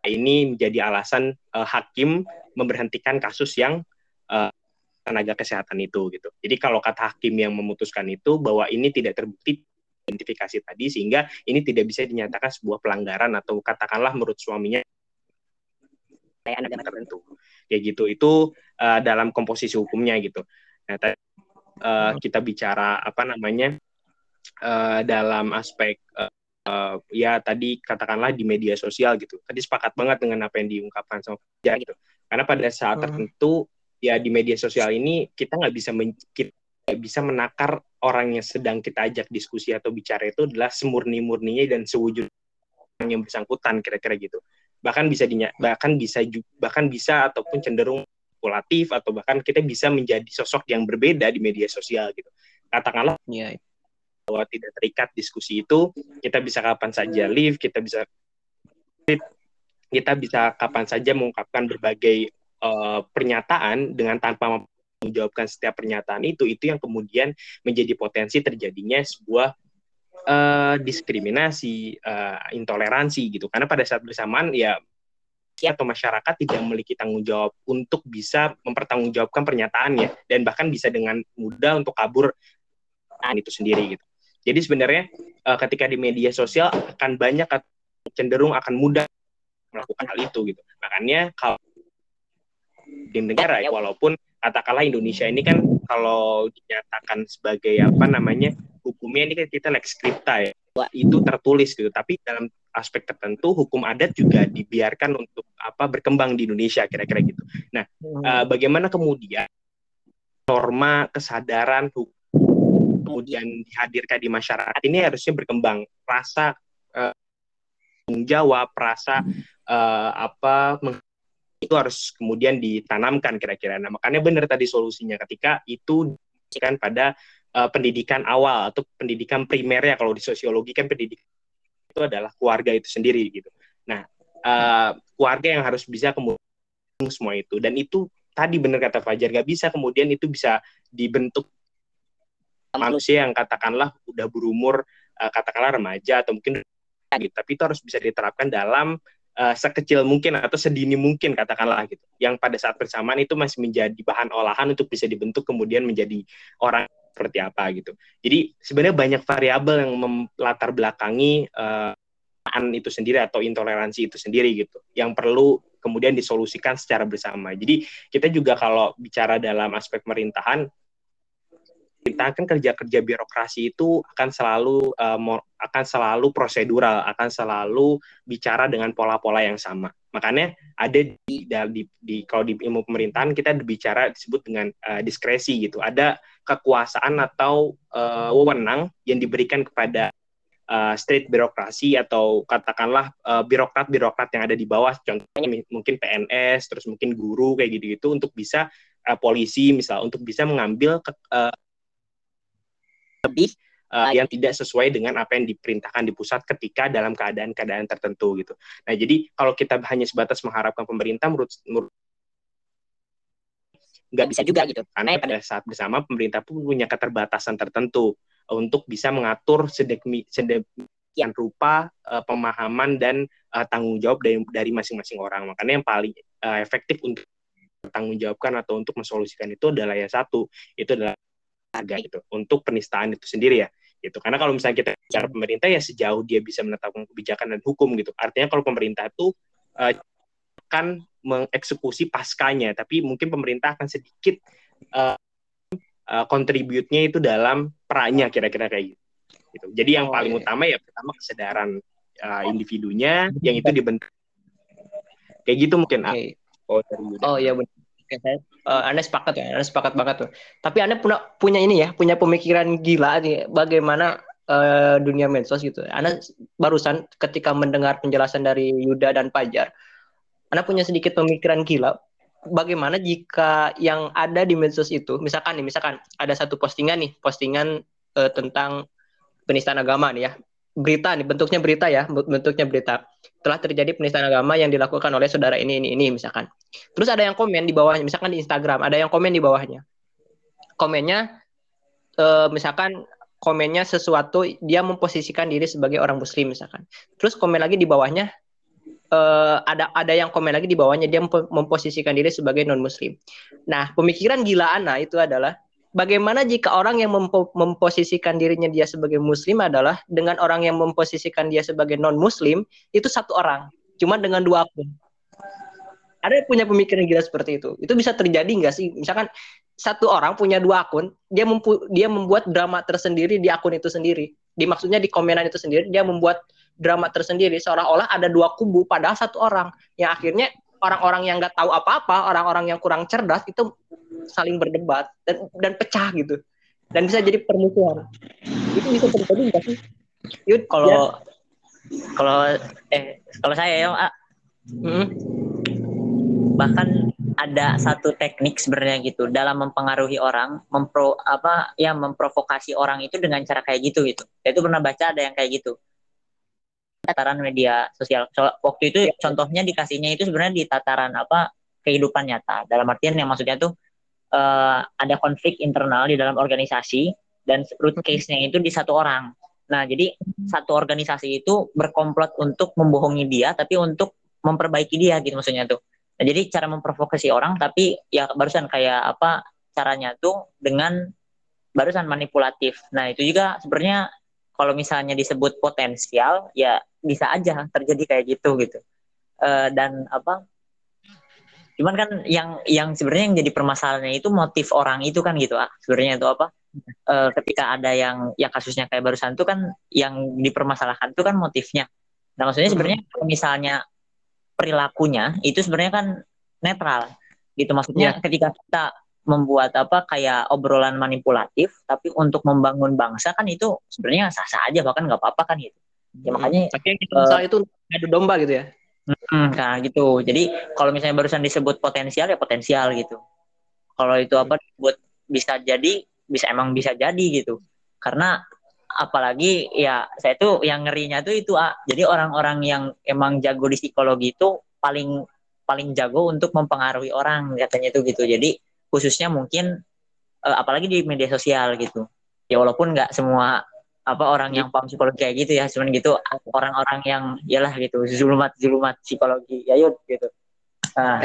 Ini menjadi alasan uh, hakim memberhentikan kasus yang uh, tenaga kesehatan itu gitu. Jadi kalau kata hakim yang memutuskan itu bahwa ini tidak terbukti identifikasi tadi sehingga ini tidak bisa dinyatakan sebuah pelanggaran atau katakanlah menurut suaminya kayak anak tertentu kayak gitu itu uh, dalam komposisi hukumnya gitu nah tadi uh, kita bicara apa namanya uh, dalam aspek uh, uh, ya tadi katakanlah di media sosial gitu tadi sepakat banget dengan apa yang diungkapkan sama ya gitu karena pada saat hmm. tertentu ya di media sosial ini kita nggak bisa men kita bisa menakar orang yang sedang kita ajak diskusi atau bicara itu adalah semurni-murninya dan sewujud yang bersangkutan kira-kira gitu. Bahkan bisa dinya, bahkan bisa bahkan bisa ataupun cenderung manipulatif atau bahkan kita bisa menjadi sosok yang berbeda di media sosial gitu. Katakanlah ya. Bahwa tidak terikat diskusi itu, kita bisa kapan saja live, kita bisa kita bisa kapan saja mengungkapkan berbagai uh, pernyataan dengan tanpa menjawabkan setiap pernyataan itu itu yang kemudian menjadi potensi terjadinya sebuah uh, diskriminasi, uh, intoleransi gitu. Karena pada saat bersamaan ya atau masyarakat tidak memiliki tanggung jawab untuk bisa mempertanggungjawabkan pernyataannya dan bahkan bisa dengan mudah untuk kabur itu sendiri gitu. Jadi sebenarnya uh, ketika di media sosial akan banyak cenderung akan mudah melakukan hal itu gitu. Makanya kalau di negara ya, walaupun katakanlah Indonesia ini kan kalau dinyatakan sebagai apa namanya hukumnya ini kan kita lex scripta ya. Itu tertulis gitu. Tapi dalam aspek tertentu hukum adat juga dibiarkan untuk apa berkembang di Indonesia kira-kira gitu. Nah hmm. uh, bagaimana kemudian norma kesadaran kemudian dihadirkan di masyarakat ini harusnya berkembang. Rasa uh, jawab rasa uh, apa itu harus kemudian ditanamkan kira-kira. Nah makanya benar tadi solusinya ketika itu kan pada uh, pendidikan awal atau pendidikan primer ya kalau di sosiologi kan pendidikan itu adalah keluarga itu sendiri gitu. Nah uh, keluarga yang harus bisa kemudian semua itu. Dan itu tadi benar kata Fajar gak bisa kemudian itu bisa dibentuk manusia yang katakanlah udah berumur uh, katakanlah remaja atau mungkin gitu. Tapi itu harus bisa diterapkan dalam uh, sekecil mungkin atau sedini mungkin katakanlah gitu. Yang pada saat bersamaan itu masih menjadi bahan olahan untuk bisa dibentuk kemudian menjadi orang seperti apa gitu. Jadi sebenarnya banyak variabel yang melatar belakangi uh, itu sendiri atau intoleransi itu sendiri gitu. Yang perlu kemudian disolusikan secara bersama. Jadi kita juga kalau bicara dalam aspek pemerintahan kita kan kerja-kerja birokrasi itu akan selalu uh, akan selalu prosedural, akan selalu bicara dengan pola-pola yang sama. Makanya ada di, di, di kalau di ilmu pemerintahan kita bicara disebut dengan uh, diskresi gitu. Ada kekuasaan atau uh, wewenang yang diberikan kepada uh, state birokrasi atau katakanlah uh, birokrat-birokrat yang ada di bawah contohnya mungkin PNS terus mungkin guru kayak gitu-gitu untuk bisa uh, polisi misal untuk bisa mengambil ke, uh, lebih uh, yang tidak sesuai dengan apa yang diperintahkan di pusat ketika dalam keadaan-keadaan tertentu gitu. Nah, jadi kalau kita hanya sebatas mengharapkan pemerintah menurut menurut nggak bisa juga gitu karena pada saat bersama pemerintah pun punya keterbatasan tertentu untuk bisa mengatur sedemi, sedemikian rupa uh, pemahaman dan uh, tanggung jawab dari dari masing-masing orang. Makanya yang paling uh, efektif untuk tanggung jawabkan atau untuk mensolusikan itu adalah yang satu, itu adalah harga itu untuk penistaan itu sendiri ya gitu karena kalau misalnya kita bicara pemerintah ya sejauh dia bisa menetapkan kebijakan dan hukum gitu artinya kalau pemerintah itu uh, akan mengeksekusi paskanya tapi mungkin pemerintah akan sedikit uh, uh, kontributnya itu dalam perannya kira-kira kayak gitu. gitu. Jadi yang oh, paling iya. utama ya pertama kesadaran uh, individunya yang itu dibentuk kayak gitu mungkin. Okay. Oh, oh iya benar. Oke, saya uh, Anda sepakat ya, Anda sepakat banget tuh. Tapi Anda punya punya ini ya, punya pemikiran gila nih bagaimana uh, dunia medsos gitu. Anda barusan ketika mendengar penjelasan dari Yuda dan Pajar, Anda punya sedikit pemikiran gila bagaimana jika yang ada di medsos itu, misalkan nih, misalkan ada satu postingan nih, postingan uh, tentang penistaan agama nih ya, berita nih, bentuknya berita ya, bentuknya berita. Telah terjadi penistaan agama yang dilakukan oleh saudara ini, ini, ini, misalkan. Terus ada yang komen di bawahnya, misalkan di Instagram, ada yang komen di bawahnya. Komennya, uh, misalkan komennya sesuatu, dia memposisikan diri sebagai orang muslim, misalkan. Terus komen lagi di bawahnya, uh, ada ada yang komen lagi di bawahnya dia memposisikan diri sebagai non muslim. Nah, pemikiran gila Ana itu adalah bagaimana jika orang yang mempo memposisikan dirinya dia sebagai muslim adalah dengan orang yang memposisikan dia sebagai non muslim itu satu orang, cuma dengan dua akun. Ada yang punya pemikiran gila seperti itu. Itu bisa terjadi nggak sih? Misalkan satu orang punya dua akun, dia dia membuat drama tersendiri di akun itu sendiri. Di maksudnya di komenan itu sendiri dia membuat drama tersendiri seolah-olah ada dua kubu padahal satu orang yang akhirnya orang-orang yang nggak tahu apa-apa orang-orang yang kurang cerdas itu saling berdebat dan dan pecah gitu dan bisa jadi permusuhan itu bisa terjadi nggak sih Yud kalau ya. kalau eh kalau saya ya hmm. bahkan ada satu teknik sebenarnya gitu dalam mempengaruhi orang mempro apa ya memprovokasi orang itu dengan cara kayak gitu gitu saya itu pernah baca ada yang kayak gitu tataran media sosial. So, waktu itu ya. contohnya dikasihnya itu sebenarnya di tataran apa kehidupan nyata. Dalam artian yang maksudnya tuh uh, ada konflik internal di dalam organisasi dan root case-nya itu di satu orang. Nah, jadi satu organisasi itu berkomplot untuk membohongi dia tapi untuk memperbaiki dia gitu maksudnya tuh. Nah, jadi cara memprovokasi orang tapi ya barusan kayak apa caranya tuh dengan barusan manipulatif. Nah, itu juga sebenarnya kalau misalnya disebut potensial ya bisa aja terjadi kayak gitu gitu uh, dan apa cuman kan yang yang sebenarnya yang jadi permasalahannya itu motif orang itu kan gitu ah. Sebenarnya itu apa? Uh, ketika ada yang yang kasusnya kayak barusan itu kan yang dipermasalahkan itu kan motifnya. Nah maksudnya sebenarnya kalau misalnya perilakunya itu sebenarnya kan netral gitu. Maksudnya yeah. ketika kita membuat apa kayak obrolan manipulatif tapi untuk membangun bangsa kan itu sebenarnya sah-sah aja bahkan nggak apa-apa kan gitu. Ya makanya tapi yang kita uh, itu adu domba gitu ya Hmm, nah gitu. Jadi kalau misalnya barusan disebut potensial ya potensial gitu. Kalau itu apa buat bisa jadi bisa emang bisa jadi gitu. Karena apalagi ya saya tuh yang ngerinya tuh itu ah. Jadi orang-orang yang emang jago di psikologi itu paling paling jago untuk mempengaruhi orang katanya itu gitu. Jadi khususnya mungkin uh, apalagi di media sosial gitu. Ya walaupun nggak semua apa orang yang paham psikologi kayak gitu ya. Cuman gitu orang-orang yang yalah gitu zulumat zulumat psikologi. Ya yuk gitu. Nah.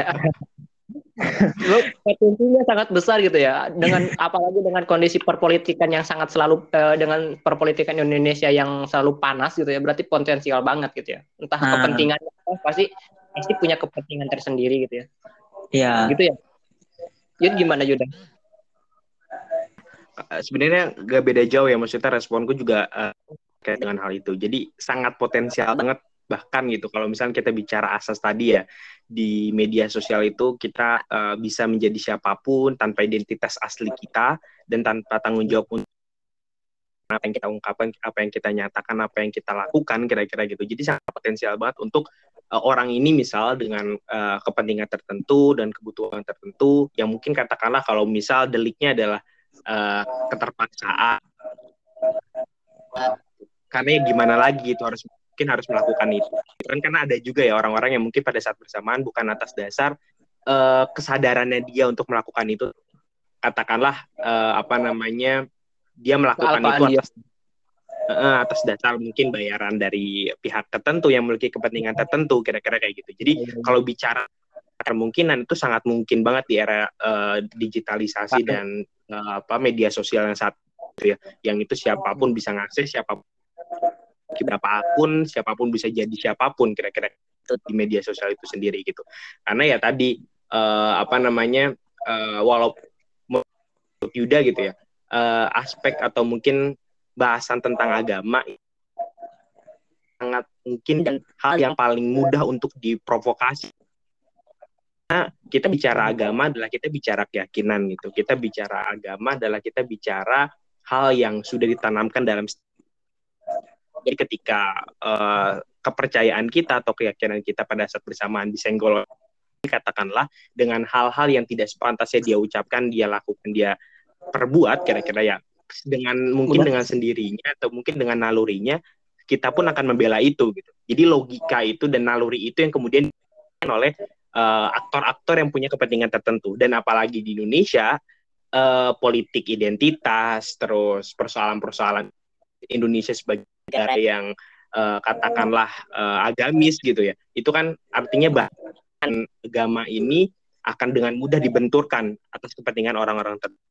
potensinya sangat besar gitu ya. Dengan apalagi dengan kondisi perpolitikan yang sangat selalu uh, dengan perpolitikan Indonesia yang selalu panas gitu ya berarti potensial banget gitu ya. Entah nah. kepentingannya pasti pasti punya kepentingan tersendiri gitu ya. Iya. Gitu ya. Yud gimana Yuda? Eh, sebenarnya gak beda jauh ya maksudnya responku juga uh, kayak dengan hal itu jadi sangat potensial banget bahkan gitu kalau misalnya kita bicara asas tadi ya di media sosial itu kita uh, bisa menjadi siapa pun tanpa identitas asli kita dan tanpa tanggung jawab untuk apa yang kita ungkapkan, apa yang kita nyatakan, apa yang kita lakukan kira-kira gitu. Jadi sangat potensial banget untuk uh, orang ini misal dengan uh, kepentingan tertentu dan kebutuhan tertentu yang mungkin katakanlah kalau misal deliknya adalah uh, keterpaksaan. Karena ya gimana lagi itu harus mungkin harus melakukan itu. Kan karena ada juga ya orang-orang yang mungkin pada saat bersamaan bukan atas dasar uh, kesadarannya dia untuk melakukan itu. Katakanlah uh, apa namanya dia melakukan itu atas uh, atas dasar mungkin bayaran dari pihak tertentu yang memiliki kepentingan tertentu kira-kira kayak gitu. Jadi kalau bicara kemungkinan itu sangat mungkin banget di era uh, digitalisasi dan uh, apa media sosial yang saat itu ya. Yang itu siapa pun bisa ngakses siapa pun berapa akun siapa pun bisa jadi siapa pun kira-kira di media sosial itu sendiri gitu. Karena ya tadi uh, apa namanya uh, walaupun Yuda gitu ya uh, aspek atau mungkin bahasan tentang agama sangat mungkin dan hal yang paling mudah untuk diprovokasi kita bicara agama adalah kita bicara keyakinan gitu. Kita bicara agama adalah kita bicara hal yang sudah ditanamkan dalam jadi ketika uh, kepercayaan kita atau keyakinan kita pada saat bersamaan disenggol katakanlah dengan hal-hal yang tidak sepantasnya dia ucapkan, dia lakukan, dia perbuat kira-kira ya dengan mungkin dengan sendirinya atau mungkin dengan nalurinya kita pun akan membela itu gitu. Jadi logika itu dan naluri itu yang kemudian oleh Eh, aktor-aktor uh, yang punya kepentingan tertentu dan apalagi di Indonesia uh, politik identitas terus persoalan-persoalan Indonesia sebagai negara yang uh, katakanlah uh, agamis gitu ya itu kan artinya bahkan agama ini akan dengan mudah dibenturkan atas kepentingan orang-orang tertentu.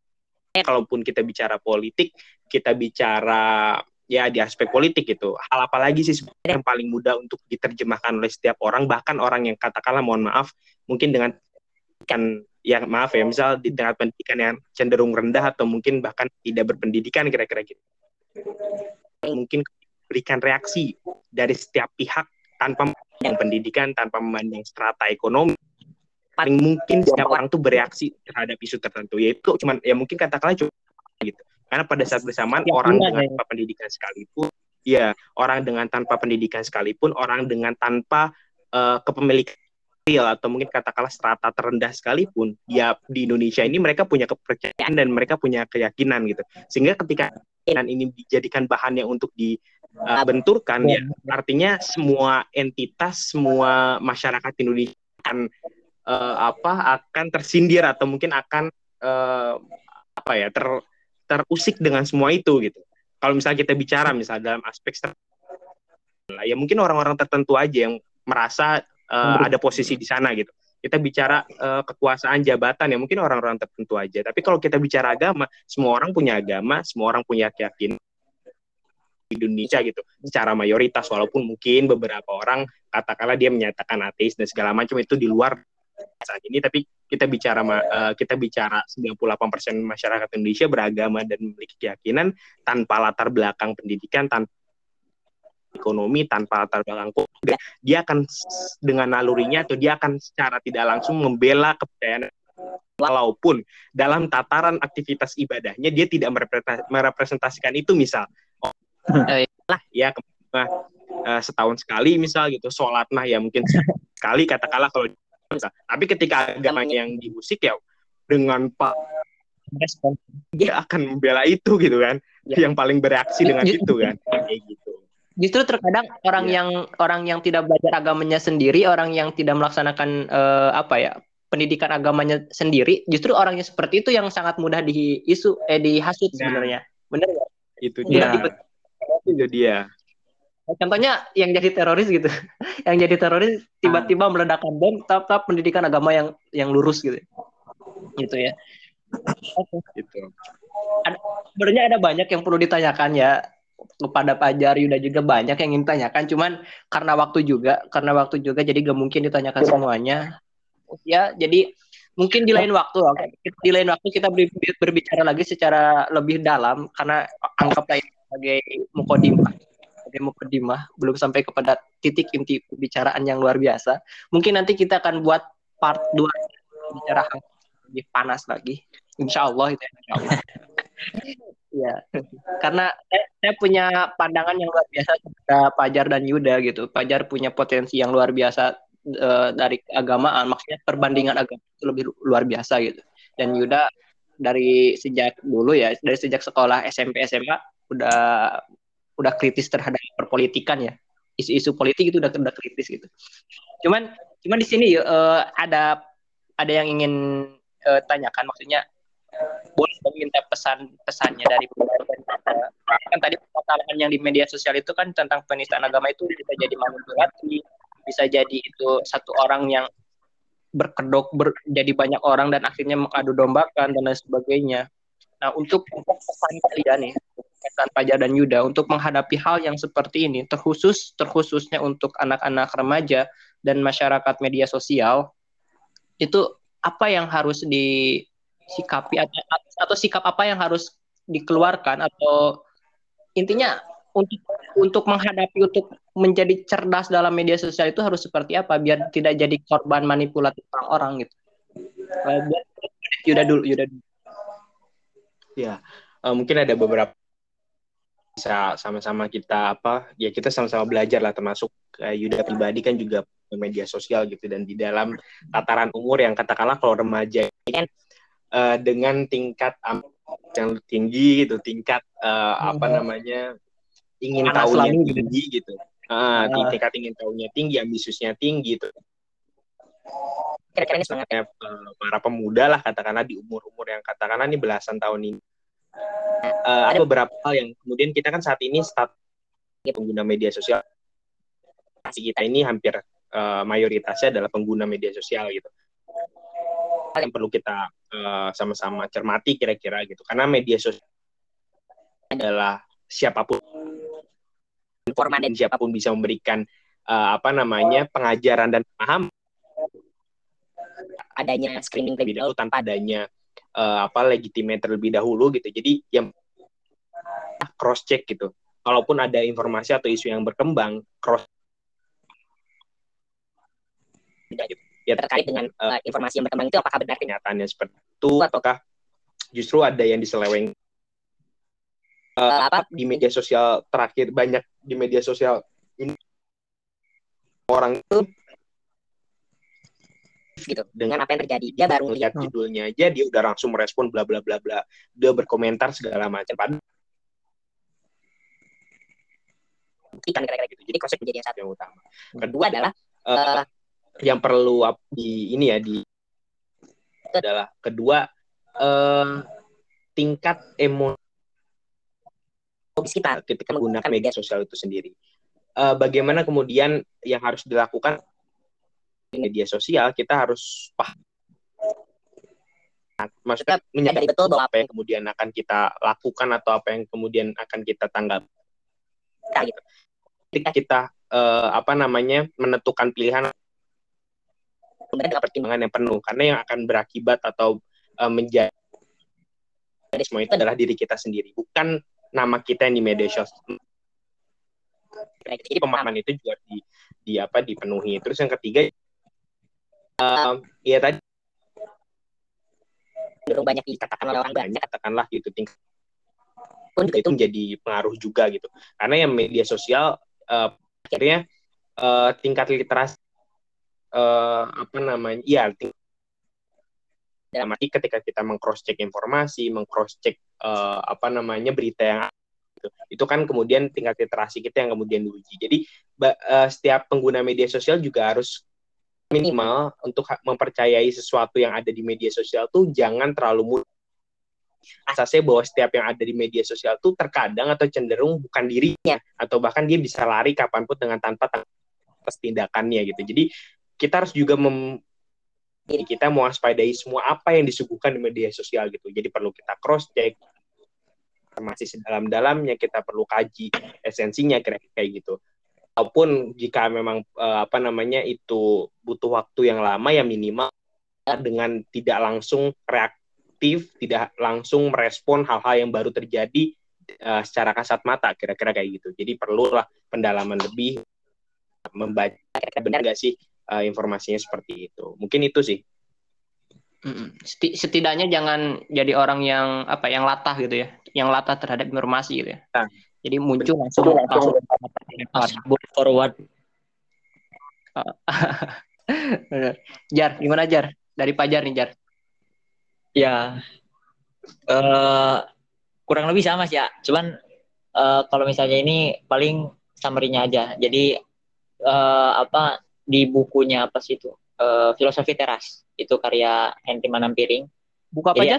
Kalaupun kita bicara politik, kita bicara ya di aspek politik itu hal apa lagi sih yang paling mudah untuk diterjemahkan oleh setiap orang? Bahkan orang yang katakanlah mohon maaf mungkin dengan kan ya maaf ya misal di tingkat pendidikan yang cenderung rendah atau mungkin bahkan tidak berpendidikan kira-kira gitu. Mungkin berikan reaksi dari setiap pihak tanpa memandang pendidikan tanpa memandang strata ekonomi. Paling mungkin setiap orang tuh bereaksi terhadap isu tertentu yaitu cuman ya mungkin katakanlah cuma gitu karena pada saat bersamaan ya, orang dengan ya. tanpa pendidikan sekalipun, ya orang dengan tanpa pendidikan sekalipun, orang dengan tanpa uh, kepemilikan atau mungkin katakanlah strata terendah sekalipun, ya di Indonesia ini mereka punya kepercayaan dan mereka punya keyakinan gitu. Sehingga ketika keyakinan ini dijadikan bahannya untuk dibenturkan, uh, ya artinya semua entitas, semua masyarakat Indonesia akan uh, apa akan tersindir atau mungkin akan uh, apa ya ter terusik dengan semua itu gitu. Kalau misalnya kita bicara misalnya dalam aspek ya mungkin orang-orang tertentu aja yang merasa uh, ada posisi di sana gitu. Kita bicara uh, kekuasaan jabatan ya mungkin orang-orang tertentu aja. Tapi kalau kita bicara agama, semua orang punya agama, semua orang punya keyakinan Indonesia gitu secara mayoritas walaupun mungkin beberapa orang katakanlah dia menyatakan ateis dan segala macam itu di luar saat ini tapi kita bicara uh, kita bicara 98% masyarakat Indonesia beragama dan memiliki keyakinan tanpa latar belakang pendidikan tanpa ekonomi tanpa latar belakang dia akan dengan nalurinya atau dia akan secara tidak langsung membela kepercayaan walaupun dalam tataran aktivitas ibadahnya dia tidak merepresentasikan itu misal. Oh, lah ya uh, setahun sekali misal gitu. Sholat mah ya mungkin sekali katakanlah kalau misal. tapi ketika agamanya yang di musik ya dengan pak dia akan membela itu gitu kan ya. yang paling bereaksi dengan itu kan kayak gitu justru terkadang orang ya. yang orang yang tidak belajar agamanya sendiri orang yang tidak melaksanakan uh, apa ya pendidikan agamanya sendiri, justru orangnya seperti itu yang sangat mudah diisu eh dihasut nah, sebenarnya. Benar ya? Itu dia. Itu dia. Contohnya yang jadi teroris gitu. yang jadi teroris tiba-tiba meledakkan bom tetap pendidikan agama yang yang lurus gitu. Gitu ya. Itu. Ada, sebenarnya ada banyak yang perlu ditanyakan ya kepada Pajar Yuda juga banyak yang ingin ditanyakan cuman karena waktu juga karena waktu juga jadi gak mungkin ditanyakan semuanya ya. Jadi mungkin di lain waktu, di lain waktu kita berbicara lagi secara lebih dalam karena anggaplah sebagai mukodimah, sebagai mukodimah belum sampai kepada titik inti pembicaraan yang luar biasa. Mungkin nanti kita akan buat part 2 bicara lebih panas lagi. Insya Allah itu ya, insya Allah. ya, karena saya, saya punya pandangan yang luar biasa kepada Pajar dan Yuda gitu. Pajar punya potensi yang luar biasa uh, dari keagamaan maksudnya perbandingan agama itu lebih luar biasa gitu dan Yuda dari sejak dulu ya dari sejak sekolah SMP SMA udah udah kritis terhadap perpolitikan ya. Isu-isu politik itu udah udah kritis gitu. Cuman cuman di sini uh, ada ada yang ingin uh, tanyakan maksudnya boleh meminta pesan pesannya dari kan tadi permasalahan yang di media sosial itu kan tentang penistaan agama itu bisa jadi manipulasi bisa jadi itu satu orang yang berkedok ber, jadi banyak orang dan akhirnya mengadu dombakan dan lain sebagainya. Nah, untuk pesan kalian nih, pesan Pajar dan Yuda untuk menghadapi hal yang seperti ini, terkhusus terkhususnya untuk anak-anak remaja dan masyarakat media sosial, itu apa yang harus disikapi atau, atau sikap apa yang harus dikeluarkan atau intinya untuk untuk menghadapi untuk menjadi cerdas dalam media sosial itu harus seperti apa biar tidak jadi korban manipulatif orang-orang gitu. Uh, Yuda dulu, Yuda dulu. Ya, uh, mungkin ada beberapa bisa sama-sama kita apa ya kita sama-sama belajar lah termasuk uh, Yuda pribadi kan juga media sosial gitu dan di dalam tataran umur yang katakanlah kalau remaja ini kan uh, dengan tingkat um, yang tinggi gitu tingkat uh, apa namanya ingin tahunya tinggi gitu. Ah, uh, tingkat ingin tahunya tinggi, ambisiusnya tinggi itu. Kira-kira ini semangatnya uh, para pemuda lah katakanlah di umur-umur yang katakanlah ini belasan tahun ini. Uh, ada beberapa hal yang kemudian kita kan saat ini start pengguna media sosial. Kita ini hampir uh, mayoritasnya adalah pengguna media sosial gitu. Hal yang perlu kita uh, sama-sama cermati kira-kira gitu. Karena media sosial adalah siapa pun informan dan siapa pun bisa memberikan uh, apa namanya pengajaran dan paham adanya screening terlebih dahulu tanpa adanya uh, apa legitimate terlebih dahulu gitu. Jadi yang cross check gitu. Kalaupun ada informasi atau isu yang berkembang, cross ya terkait dengan uh, informasi yang berkembang itu apakah benar? kenyataannya seperti itu ataukah justru ada yang diseleweng? Uh, apa? di media sosial terakhir banyak di media sosial ini orang itu gitu dengan apa yang terjadi. Dia baru lihat judulnya aja dia udah langsung merespon bla bla bla bla. Dia berkomentar segala macam. Pada kira-kira gitu. Jadi konsep menjadi yang satu. yang utama. Kedua adalah uh, yang perlu di ini ya di itu adalah kedua uh, tingkat emosi kita ketika menggunakan media sosial itu sendiri. Uh, bagaimana kemudian yang harus dilakukan di media sosial kita harus paham. Maksudnya menyadari betul bahwa apa yang kemudian akan kita lakukan atau apa yang kemudian akan kita tanggap gitu. ketika kita uh, apa namanya menentukan pilihan dengan pertimbangan yang penuh. Karena yang akan berakibat atau uh, menjadi semua itu adalah diri kita sendiri bukan nama kita yang di media sosial. Jadi pemahaman itu juga di, di apa dipenuhi. Terus yang ketiga uh, ya tadi. Cenderung banyak dikatakan oleh orang banyak katakanlah gitu tingkat pun itu menjadi pengaruh juga gitu. Karena yang media sosial uh, akhirnya uh, tingkat literasi uh, apa namanya iya dalam arti ketika kita mengcross check informasi mengcross check uh, apa namanya berita yang gitu. itu kan kemudian tingkat literasi kita yang kemudian diuji. Jadi uh, setiap pengguna media sosial juga harus minimal untuk mempercayai sesuatu yang ada di media sosial tuh jangan terlalu mudah asasnya bahwa setiap yang ada di media sosial tuh terkadang atau cenderung bukan dirinya atau bahkan dia bisa lari kapan pun dengan tanpa atas tindakannya gitu jadi kita harus juga mem jadi kita mewaspadai semua apa yang disuguhkan di media sosial gitu. Jadi perlu kita cross check masih sedalam-dalamnya kita perlu kaji esensinya kira-kira kayak gitu. Walaupun jika memang uh, apa namanya itu butuh waktu yang lama ya minimal dengan tidak langsung reaktif, tidak langsung merespon hal-hal yang baru terjadi uh, secara kasat mata kira-kira kayak gitu. Jadi perlulah pendalaman lebih membaca benar gak sih uh, informasinya seperti itu. Mungkin itu sih. Setidaknya jangan jadi orang yang apa yang latah gitu ya, yang latah terhadap informasi gitu ya. Nah, jadi muncul langsung langsung, langsung forward. Jar, gimana Jar? Dari Pajar nih Jar. Ya, uh, kurang lebih sama sih ya. Cuman uh, kalau misalnya ini paling summary-nya aja. Jadi uh, apa di bukunya apa sih itu uh, filosofi teras itu karya Henry Manampiring buku apa aja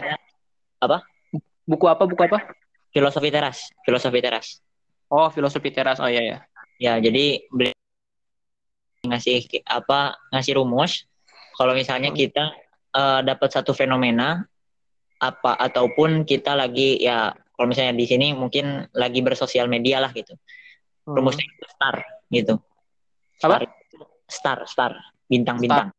apa buku apa buku apa filosofi teras filosofi teras. Oh filosofi teras. Oh iya ya ya jadi beli ngasih apa ngasih rumus. Kalau misalnya hmm. kita uh, dapat satu fenomena apa ataupun kita lagi ya kalau misalnya di sini mungkin lagi bersosial media lah gitu. Hmm. rumusnya itu star gitu. Star, apa? Star star bintang bintang.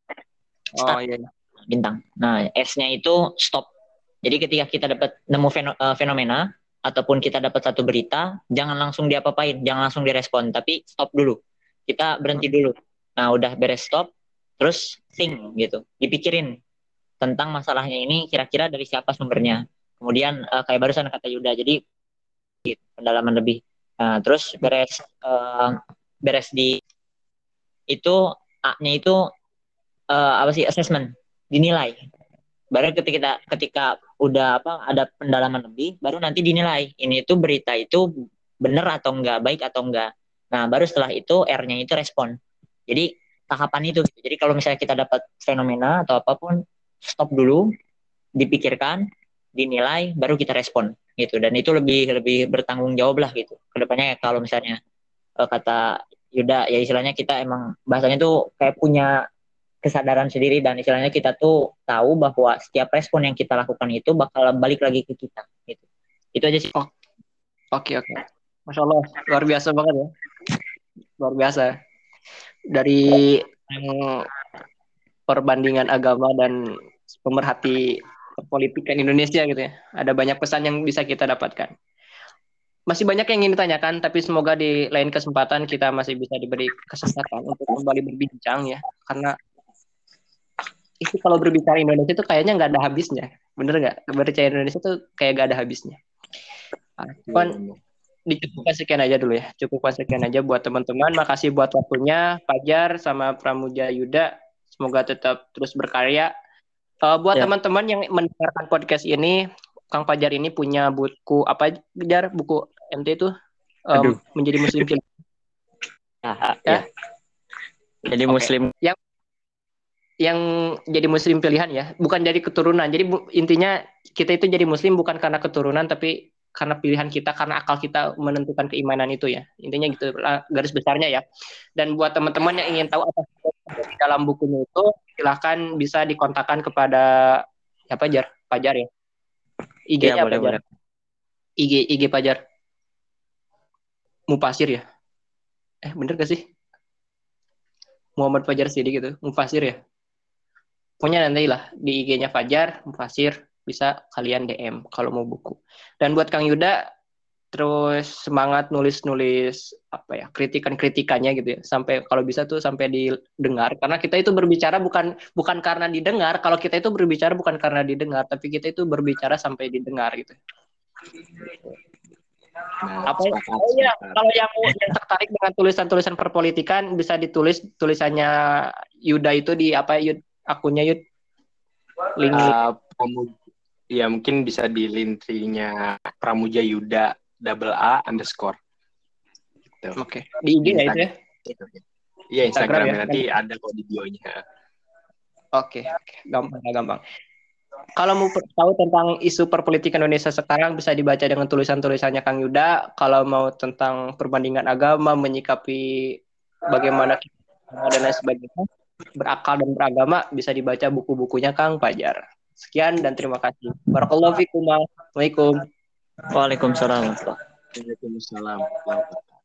Star. oh iya, iya. Bintang. Nah S-nya itu stop. Jadi ketika kita dapat nemu eh, fenomena ataupun kita dapat satu berita jangan langsung diapa-apain jangan langsung direspon tapi stop dulu. Kita berhenti dulu. Nah udah beres stop terus think gitu. Dipikirin tentang masalahnya ini kira-kira dari siapa sumbernya. Kemudian uh, kayak barusan kata Yuda jadi pendalaman lebih. Nah, terus beres uh, beres di itu A-nya itu uh, apa sih assessment dinilai. Baru ketika ketika udah apa ada pendalaman lebih baru nanti dinilai. Ini itu berita itu benar atau enggak baik atau enggak nah baru setelah itu R-nya itu respon. Jadi tahapan itu. Jadi kalau misalnya kita dapat fenomena atau apa pun stop dulu dipikirkan dinilai baru kita respon gitu. Dan itu lebih lebih bertanggung jawab lah gitu. Ke depannya kalau misalnya uh, kata Yuda ya istilahnya kita emang bahasanya tuh kayak punya kesadaran sendiri dan istilahnya kita tuh tahu bahwa setiap respon yang kita lakukan itu bakal balik lagi ke kita gitu. Itu aja sih. Oke oke oke masya allah luar biasa banget ya. Luar biasa dari perbandingan agama dan pemerhati politikan Indonesia gitu ya ada banyak pesan yang bisa kita dapatkan. Masih banyak yang ingin ditanyakan, tapi semoga di lain kesempatan kita masih bisa diberi kesempatan untuk kembali berbincang ya, karena itu kalau berbicara Indonesia itu kayaknya nggak ada habisnya, bener nggak? Berbicara Indonesia itu kayak nggak ada habisnya. Nah, cuman dicukupkan sekian aja dulu ya, cukupkan sekian aja buat teman-teman. Makasih buat waktunya, Fajar sama Pramuja Yuda. Semoga tetap terus berkarya. Uh, buat ya. teman-teman yang mendengarkan podcast ini, Kang Fajar ini punya buku apa Jar buku MT itu um, menjadi muslim pilihan. ya. ya. Jadi okay. muslim yang yang jadi muslim pilihan ya, bukan dari keturunan. Jadi bu, intinya kita itu jadi muslim bukan karena keturunan tapi karena pilihan kita karena akal kita menentukan keimanan itu ya. Intinya gitu garis besarnya ya. Dan buat teman-teman yang ingin tahu apa di dalam bukunya itu silahkan bisa dikontakkan kepada apa Jar? Pajar ya. IG-nya ya, apa boleh, IG IG Pajar. Mufasir ya? Eh bener gak sih? Muhammad Fajar Sidik gitu, Mufasir ya? Pokoknya nanti lah di IG-nya Fajar, Mufasir, bisa kalian DM kalau mau buku. Dan buat Kang Yuda, terus semangat nulis-nulis apa ya kritikan-kritikannya gitu ya. Sampai kalau bisa tuh sampai didengar. Karena kita itu berbicara bukan bukan karena didengar. Kalau kita itu berbicara bukan karena didengar tapi kita itu berbicara sampai didengar gitu. Nah, apa ya? Oh ya, kalau yang yang tertarik dengan tulisan-tulisan perpolitikan bisa ditulis tulisannya Yuda itu di apa Yud akunnya Yud link, uh, ya mungkin bisa di lintrinya Pramuja Yuda double A underscore. Gitu. Oke. Okay. Di IG ya itu ya? Iya Instagram, Instagram ya? nanti ada kok di bio-nya. Oke, okay. gampang gampang. Kalau mau tahu tentang isu perpolitikan Indonesia sekarang bisa dibaca dengan tulisan-tulisannya Kang Yuda. Kalau mau tentang perbandingan agama, menyikapi bagaimana dan lain sebagainya, berakal dan beragama bisa dibaca buku-bukunya Kang Fajar. Sekian dan terima kasih. Barakallahu fikum. Waalaikumsalam. Waalaikumsalam. Waalaikumsalam.